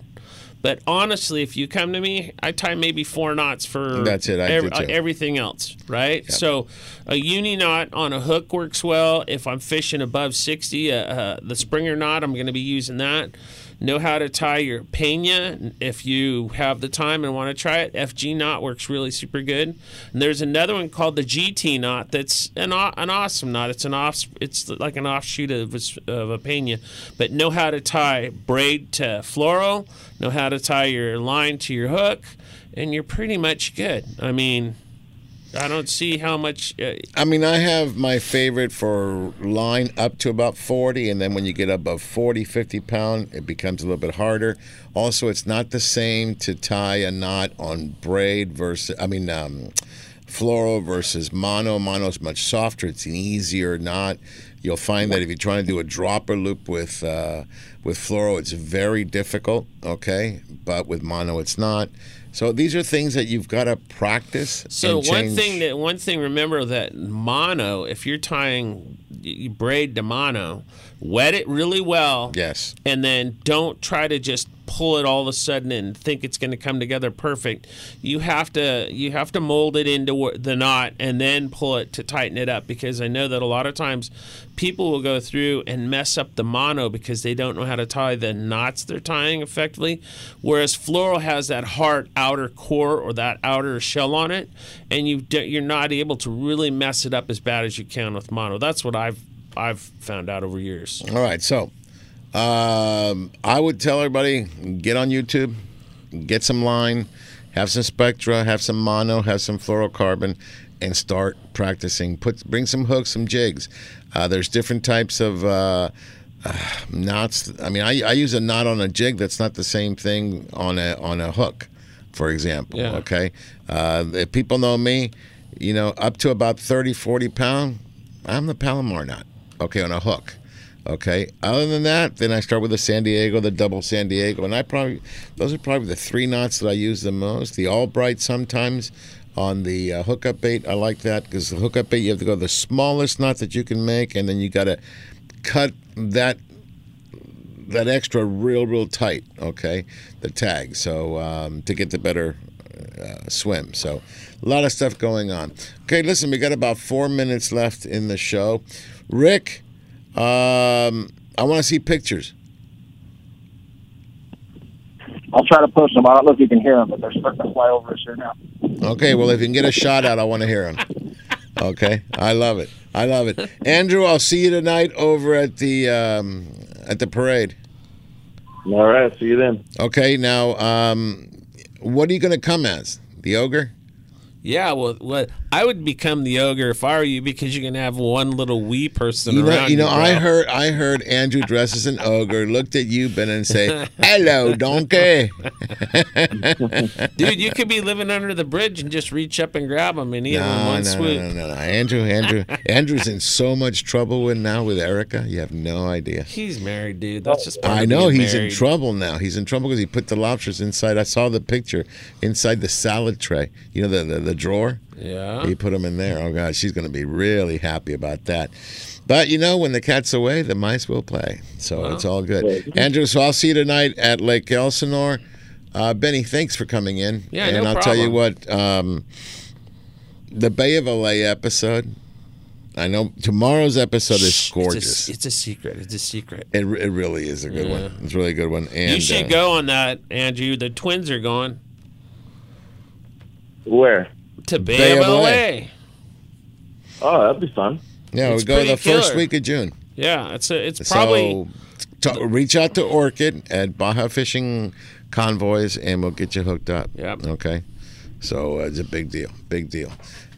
But honestly, if you come to me, I tie maybe four knots for That's it, do everything else, right? So a uni knot on a hook works well. If I'm fishing above 60, uh, uh, the Springer knot, I'm going to be using that. Know how to tie your pena if you have the time and want to try it. FG knot works really super good. And there's another one called the GT knot that's an, an awesome knot. It's an off it's like an offshoot of, of a pena, but know how to tie braid to fluoro, know how to tie your line to your hook, and you're pretty much good. I mean, I don't see how much. Uh, I mean, I have my favorite for line up to about 40, and then when you get above 40, 50 pound, it becomes a little bit harder. Also, it's not the same to tie a knot on braid versus, I mean, um, fluoro versus mono. Mono is much softer. It's an easier knot. You'll find that if you're trying to do a dropper loop with uh, with fluoro, it's very difficult. Okay, but with mono, it's not. So these are things that you've got to practice. So one thing that one thing remember that mono, if you're tying you braid to mono, wet it really well. Yes. And then don't try to just pull it all of a sudden and think it's going to come together perfect. You have to you have to mold it into the knot and then pull it to tighten it up because I know that a lot of times people will go through and mess up the mono because they don't know how to tie the knots they're tying effectively whereas fluoro has that hard outer core or that outer shell on it and you you're not able to really mess it up as bad as you can with mono. That's what I've I've found out over years. All right, so um, I would tell everybody get on YouTube, get some line, have some spectra, have some mono, have some fluorocarbon, and start practicing. Put bring some hooks, some jigs. Uh, there's different types of uh, uh, knots. I mean, I, I use a knot on a jig that's not the same thing on a on a hook, for example. Yeah. Okay, uh, if people know me, you know, up to about 30, 40 pound, I'm the Palomar knot. Okay, on a hook. Okay. Other than that, then I start with the San Diego, the double San Diego, and I probably those are probably the three knots that I use the most. The Albright sometimes on the uh, hookup bait. I like that because the hookup bait you have to go the smallest knot that you can make, and then you got to cut that that extra real real tight. Okay, the tag. So um, to get the better uh, swim. So a lot of stuff going on. Okay, listen, we got about four minutes left in the show. Rick, um, I want to see pictures. I'll try to post them. I don't know if you can hear them, but they're starting to fly over us here now. Okay, well, if you can get a shot out, I want to hear them. Okay, I love it. I love it. Andrew, I'll see you tonight over at the um, at the parade. All right. See you then. Okay. Now, um, what are you going to come as? The ogre? Yeah, well, what I would become the ogre if I were you because you can have one little wee person You know, around. you know. bro. I heard, I heard Andrew dress as an ogre, looked at you, Ben, and say, "Hello, donkey." dude, you could be living under the bridge and just reach up and grab him and eat him in one no, swoop. no, no, no, no. Andrew, Andrew, Andrew's in so much trouble with now with Erica. You have no idea. He's married, dude. That's just. part I know he's in trouble now. He's in trouble because he put the lobsters inside. I saw the picture inside the salad tray. You know the the, the drawer. Yeah. He put them in there. Oh God, she's going to be really happy about that. But you know, when the cat's away, the mice will play. So Well. it's all good. Andrew, so I'll see you tonight at Lake Elsinore. Uh, Benny, thanks for coming in. Yeah, and no I'll tell you what, um, the Bay of LA episode. I know tomorrow's episode is It's a- gorgeous. It's a, secret. It's a secret. It, it really is a good Yeah. one. It's really a really good one. And you should uh, go on that, Andrew. The twins are going Where? To Bay, Bay of of LA. Oh, that'd be fun. Yeah, It's we go pretty the first week of June. Yeah, it's a, it's probably so t- reach out to Orchid at Baja Fishing Convoys, and we'll get you hooked up. Yep. Okay. So uh, it's a big deal. Big deal.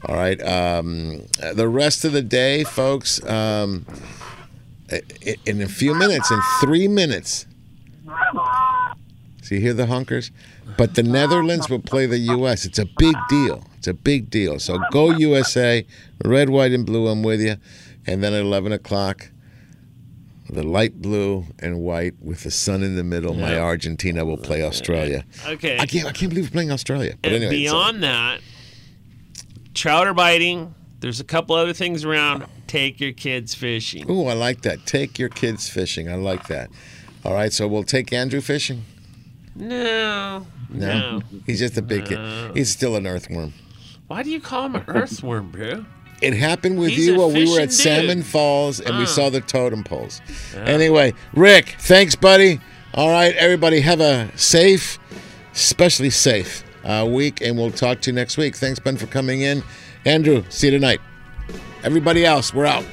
All right. Um, the rest of the day, folks. Um, i- i- in a few minutes, in three minutes. So you hear the hunkers? But the Netherlands will play the U.S. It's a big deal. It's a big deal. So go USA, red, white, and blue. I'm with you. And then at 11 o'clock, the light blue and white with the sun in the middle. My Argentina will play Australia. okay. I can't. I can't believe we're playing Australia. But and anyway, beyond that, trout are biting. There's a couple other things around. Take your kids fishing. Ooh, I like that. Take your kids fishing. I like that. All right, so we'll take Andrew fishing. No, No, no. he's just a big No. kid. He's still an earthworm. Why do you call him an earthworm, bro? It happened with He's you while we were at dude. Salmon Falls and we Uh. saw the totem poles. Yeah. Anyway, Rick, thanks, buddy. All right, everybody, have a safe, especially safe uh, week, and we'll talk to you next week. Thanks, Ben, for coming in. Andrew, see you tonight. Everybody else, we're out.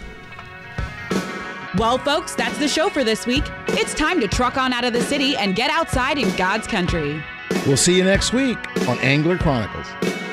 Well, folks, that's the show for this week. It's time to truck on out of the city and get outside in God's country. We'll see you next week on Angler Chronicles.